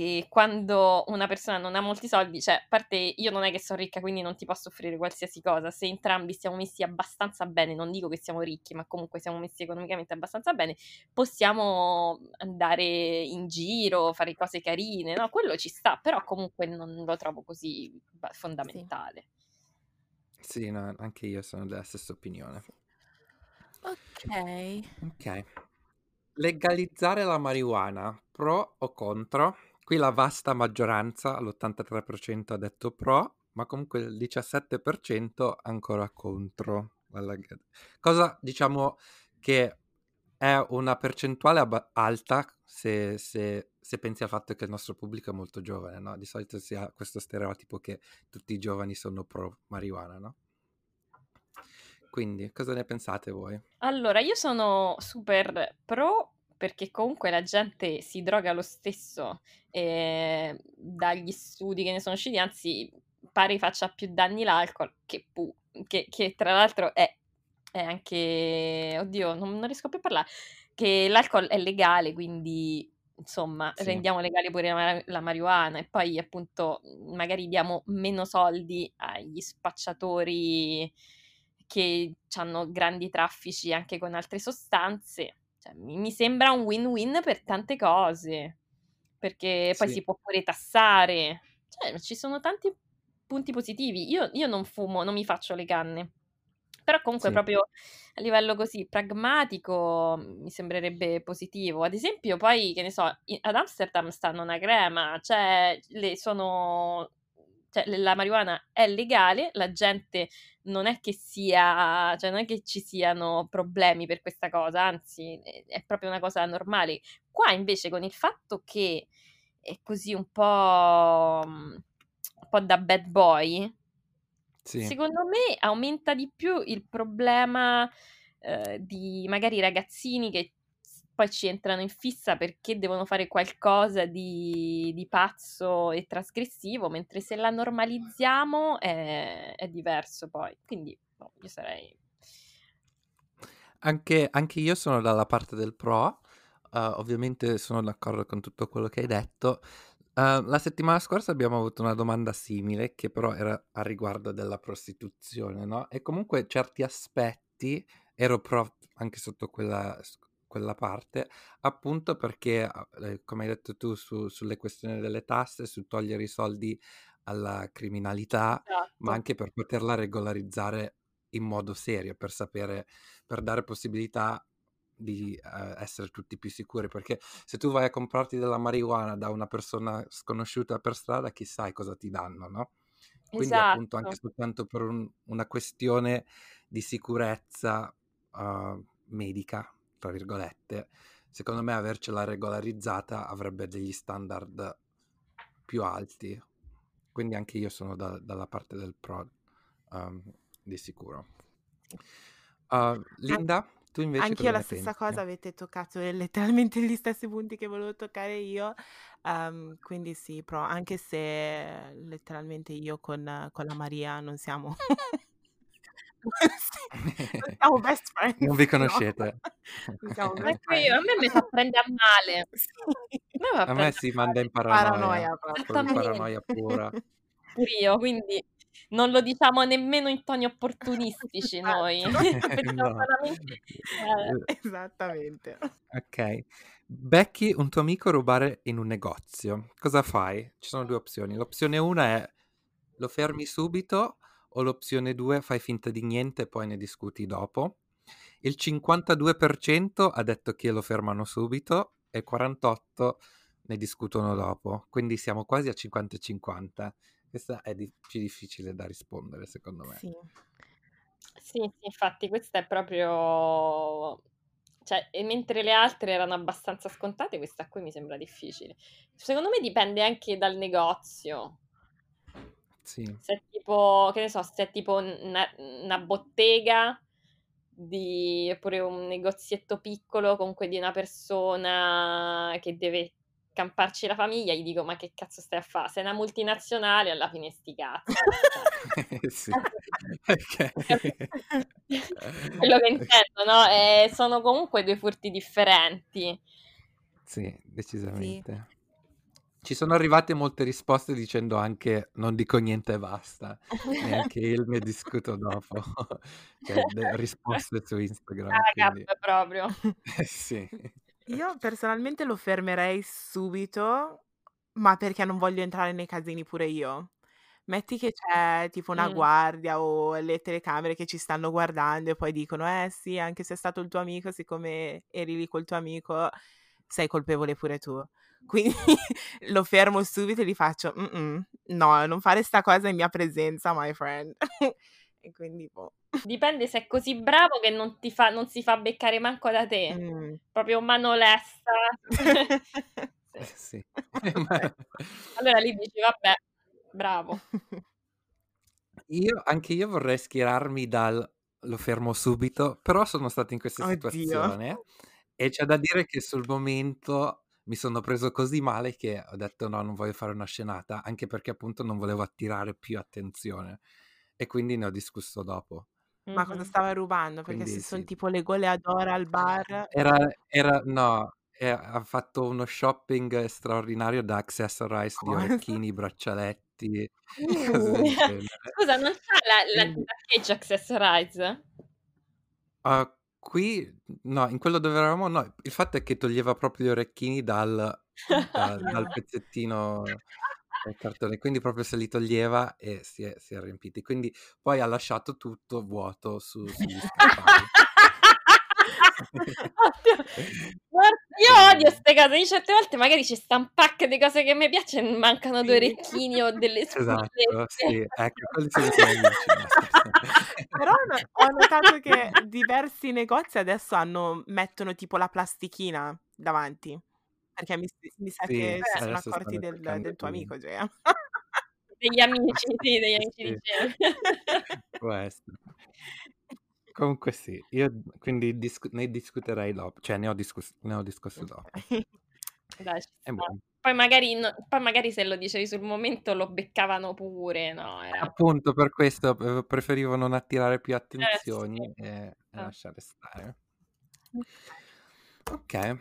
E quando una persona non ha molti soldi, cioè a parte io non è che so ricca, quindi non ti posso offrire qualsiasi cosa, se entrambi siamo messi abbastanza bene, non dico che siamo ricchi, ma comunque siamo messi economicamente abbastanza bene, possiamo andare in giro, fare cose carine, no, quello ci sta, però comunque non lo trovo così ba Sì. fondamentale. Sì, no, anche io sono della stessa opinione. Sì. Okay. Okay. Legalizzare la marijuana, pro o contro? Qui la vasta maggioranza, l'83% ha detto pro, ma comunque il 17% ancora contro cosa diciamo che è una percentuale abba alta se se se pensi al fatto che il nostro pubblico è molto giovane, no, di solito si ha questo stereotipo che tutti i giovani sono pro marijuana, no? Quindi cosa ne pensate voi? Allora, io sono super pro, perché comunque la gente si droga lo stesso, ehm, dagli studi che ne sono usciti, anzi pare faccia più danni l'alcol che pu che che tra l'altro è è anche oddio, non non riesco più a parlà, che l'alcol è legale, quindi insomma Sì. rendiamo legale pure la la marijuana e poi appunto, magari diamo meno soldi agli spacciatori che c'hanno grandi traffici anche con altre sostanze. Cioè mi sembra un win-win per tante cose, perché poi Sì. si può pure tassare. Cioè ci sono tanti punti positivi. Io io non fumo, non mi faccio le canne, però comunque Sì. proprio a livello così pragmatico mi sembrerebbe positivo. Ad esempio poi, che ne so, ad Amsterdam stanno una crema, cioè le sono cioè la marijuana è legale, la gente non è che sia cioè non è che ci siano problemi per questa cosa, anzi è proprio una cosa normale. Qua invece con il fatto che è così un po' mhmm, un po' da bad boy Sì. secondo me aumenta di più il problema, uhm, di magari ragazzini che poi ci entrano in fissa perché devono fare qualcosa di di pazzo e trasgressivo, mentre se la normalizziamo è è diverso poi. Quindi boh, io sarei Anche anche io sono dalla parte del pro, uhm, ovviamente sono d'accordo con tutto quello che hai detto. Uhm, la settimana scorsa abbiamo avuto una domanda simile, che però era a riguardo della prostituzione, no, e comunque certi aspetti ero pro anche sotto quella quella parte, appunto perché, a ehm, come hai detto tu su sulle questioni delle tasse, su togliere i soldi alla criminalità, ma esatto. anche per poterla regolarizzare in modo serio, per sapere per dare possibilità di, uhm, essere tutti più sicuri, perché se tu vai a comprarti della marijuana da una persona sconosciuta per strada, chi sai cosa ti danno, no, quindi appunto anche Esatto. soltanto per un una questione di sicurezza, uhm, "medica", tra virgolette, secondo me avercela regolarizzata avrebbe degli standard più alti. Quindi anche io sono da dalla parte del pro, uhm, di sicuro. An Linda, tu invece anch'io cosa la stessa pensi? cosa, avete toccato letteralmente gli stessi punti che volevo toccare io, uhm, quindi sì, pro, anche se letteralmente io con con la Maria non siamo sì, siamo best friends, Non vi no, conoscete. non siamo best Ecco io, a me mi fa prendere a male. Sì. A me fa A me si a manda in paranoia, Paranoia paranoia pura. Pure io, quindi non lo diciamo nemmeno in toni opportunistici noi. Esatto. Pensiamo No. solamente eh. Esattamente. Okay. Becchi un tuo amico rubare in un negozio, cosa fai? Ci sono 2 opzioni. L'opzione 1 è: lo fermi subito o l'opzione 2 fai finta di niente e poi ne discuti dopo. Il 52% ha detto che lo fermano subito e il 48 ne discutono dopo, quindi siamo quasi a 50 e 50. Questa è di più difficile da rispondere secondo me. Sì. Sì, sì, infatti questa è proprio cioè, mentre le altre erano abbastanza scontate, questa qui mi sembra difficile. Secondo me dipende anche dal negozio. Sì. Se è tipo, che ne so, se è tipo n na 'na bottega di oppure un negozietto piccolo, comunque di una persona che deve camparci la famiglia, gli dico: "Ma che cazzo stai a fa'? Sei una multinazionale, alla fine sti cazzi." Sì, okay. Quello che intendo, no, ehm, sono comunque 2 furti differenti. Sì, Sì. Ci sono arrivate molte risposte dicendo anche: "Non dico niente e basta. Neanche il ne discuto dopo." Cioè de risposte su Instagram, quindi AGAP proprio. Eh sì. Io personalmente lo fermerei subito, ma perché non voglio entrare nei casini pure io. Metti che c'è tipo una Mh. guardia o le telecamere che ci stanno guardando e poi dicono: "Eh sì, anche se è stato il tuo amico, siccome eri lì col tuo amico, sei colpevole pure tu." Quindi lo fermo subito e gli faccio: "Mh-mh, no, non fare 'sta cosa in mia presenza, my friend." E quindi boh. Dipende se è così bravo che non ti fa non si fa beccare manco da te. Mh. Proprio mano lesta. Eh Sì. Allora lì dici: "Vabbè, bravo." Io anche io vorrei schierarmi dal: "Lo fermo subito", però sono stato in questa Oddio. situazione e c'è da dire che sul momento mi sono preso così male che ho detto: "No, non voglio fare una scenata", anche perché appunto non volevo attirare più attenzione e quindi ne ho discusso dopo. Ma cosa stava rubando? Perché Quindi se son sì. tipo le goleadora al bar Era era no, e ha fatto uno shopping straordinario da Accessorize di orecchini, braccialetti, Uh, scusa, non c'ha la la parcheggio Accessorize? Uhm, qui no, in quello dove eravamo no. Il fatto è che toglieva proprio gli orecchini dal da dal Oddio. pezzettino del cartone, quindi proprio se li toglieva e si è si è riempiti. Quindi poi ha lasciato tutto vuoto su sugli scaffali. Odio 'ste cose. Io certe volte magari ci sta un pack di cose che mi piace e mancano 2 Sì. orecchini o delle Esatto, spillette. sì, ecco, quelli sono i miei amici. Però no ho notato che diversi negozi adesso hanno mettono tipo la plastichina davanti, perché mi mi sa Sì, che si sono accorti del del tuo amico Gea. Degli amici, sì, degli amici Sì. di Gea. Può essere. Comunque sì, io quindi discu ne discuterei dop cioè ne ho discuss ne ho discusso dopo. Dai. Poi magari no poi magari se lo dicevi sul momento lo beccavano pure, no, era Appunto per questo, preferivo non attirare più Eh sì. attenzioni e e Ah. lasciare stare. Okay.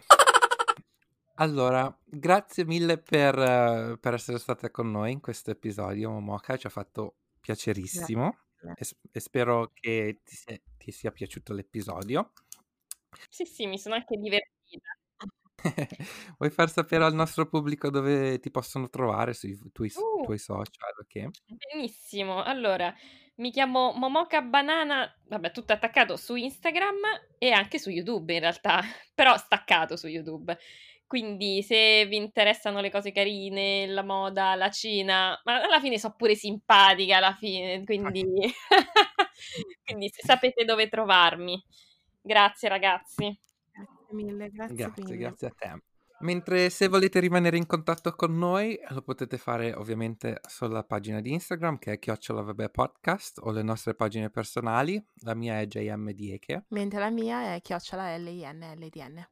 Allora, grazie mille per per essere stata con noi in questo episodio, Momoka, ci ha fatto piacerissimo. E e spero che ti sia ti sia piaciuto l'episodio. Sì, sì, mi sono anche divertita. Vuoi far sapere al nostro pubblico dove ti possono trovare sui tuoi Uh. tuoi social, okay? Benissimo. Allora, mi chiamo Momoka Banana, vabbè tutto attaccato su Instagram e anche su YouTube in realtà, però staccato su YouTube. Quindi se vi interessano le cose carine, la moda, la Cina, ma alla fine so' pure simpatica alla fine, quindi quindi s sapete dove trovarmi. Grazie ragazzi. Grazie mille, grazie Grazie, mille. grazie a te. Mentre se volete rimanere in contatto con noi, lo potete fare ovviamente sulla pagina di Instagram che è @chiocciolavabbèpodcast o le nostre pagine personali. La mia è JM Dieke. Mentre la mia è chiocciola LINLDN.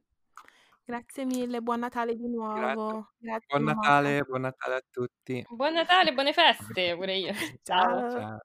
Grazie mille, buon Natale di nuovo. Grazie Buon Monica. Natale, buon Natale a tutti. Buon Natale, buone feste pure io. Ciao. Ciao. Ciao.